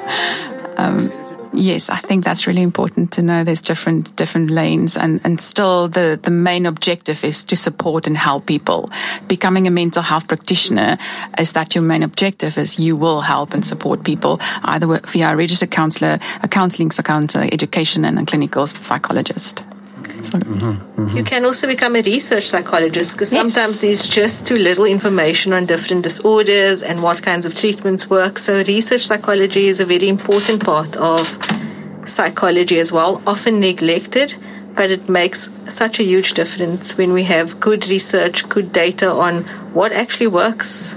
um, Yes, I think that's really important to know there's different different lanes and, and still the, the main objective is to support and help people. Becoming a mental health practitioner is that your main objective is you will help and support people either via a registered counselor, a counseling counselor, education and a clinical psychologist. Mm-hmm, mm-hmm. You can also become a research psychologist because yes. sometimes there's just too little information on different disorders and what kinds of treatments work. So, research psychology is a very important part of psychology as well, often neglected, but it makes such a huge difference when we have good research, good data on what actually works.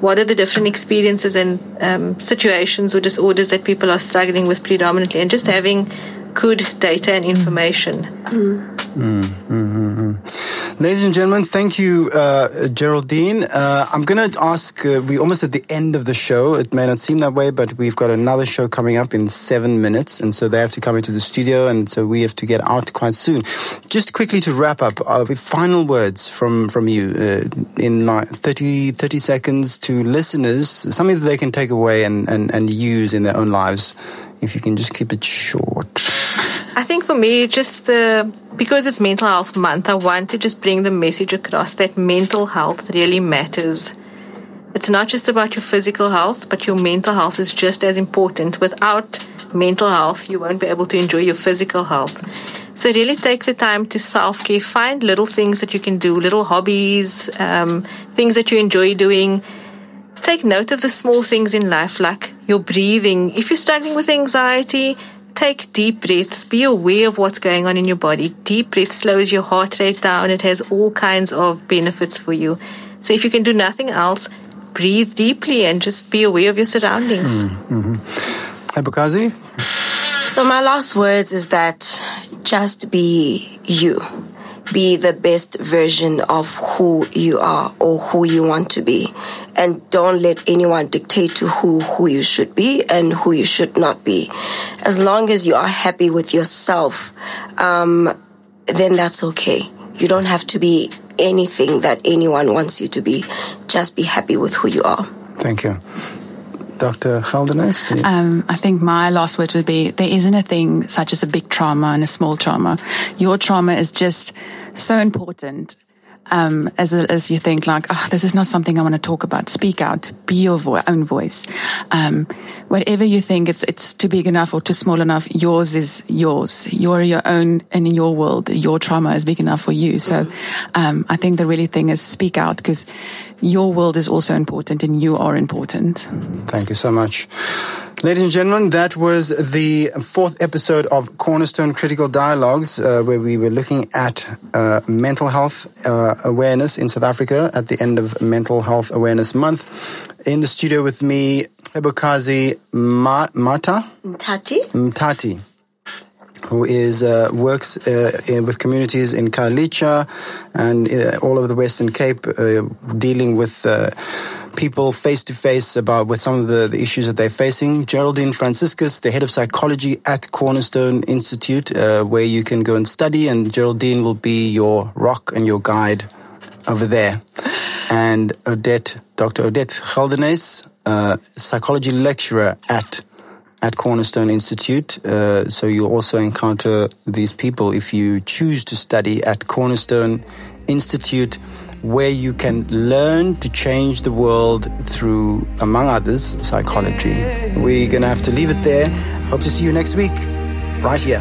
What are the different experiences and um, situations or disorders that people are struggling with predominantly, and just having good data and information. Mm. Mm-hmm. Ladies and gentlemen, thank you, uh, Geraldine. Uh, I'm going to ask, uh, we're almost at the end of the show. It may not seem that way, but we've got another show coming up in seven minutes. And so they have to come into the studio. And so we have to get out quite soon. Just quickly to wrap up, uh, final words from, from you uh, in like 30, 30 seconds to listeners, something that they can take away and, and, and use in their own lives. If you can just keep it short. I think for me, just the because it's Mental Health Month, I want to just bring the message across that mental health really matters. It's not just about your physical health, but your mental health is just as important. Without mental health, you won't be able to enjoy your physical health. So really take the time to self care. Find little things that you can do, little hobbies, um, things that you enjoy doing. Take note of the small things in life, like your breathing. If you're struggling with anxiety, Take deep breaths. Be aware of what's going on in your body. Deep breath slows your heart rate down. It has all kinds of benefits for you. So if you can do nothing else, breathe deeply and just be aware of your surroundings. Mm-hmm. Cebokazi? So my last words is that just be you be the best version of who you are or who you want to be. And don't let anyone dictate to who, who you should be and who you should not be. As long as you are happy with yourself, um, then that's okay. You don't have to be anything that anyone wants you to be. Just be happy with who you are. Thank you. Dr. Geldenhuys? Um, I think my last word would be there isn't a thing such as a big trauma and a small trauma. Your trauma is just so important. Um, as, as you think like, oh, this is not something I want to talk about. Speak out. Be your vo- own voice. Um, whatever you think it's, it's too big enough or too small enough, yours is yours. You're your own and in your world, your trauma is big enough for you. So, um, I think the really thing is speak out because your world is also important and you are important. Thank you so much. Ladies and gentlemen, that was the fourth episode of Cornerstone Critical Dialogues, uh, where we were looking at uh, mental health uh, awareness in South Africa at the end of Mental Health Awareness Month. In the studio with me, Cebokazi Ma- Mata? Mtati. Mtati. who is uh, works uh, in, with communities in Khayelitsha and uh, all over the Western Cape, uh, dealing with uh, people face to face about with some of the, the, issues that they're facing. Geraldine Franciscus, the head of psychology at Cornerstone Institute, uh, where you can go and study, and Geraldine will be your rock and your guide over there. And Odette, Dr. Odette Geldenhuys, psychology lecturer at at Cornerstone Institute. Uh, so you'll also encounter these people if you choose to study at Cornerstone Institute, where you can learn to change the world through, among others, psychology. We're going to have to leave it there. Hope to see you next week, right here.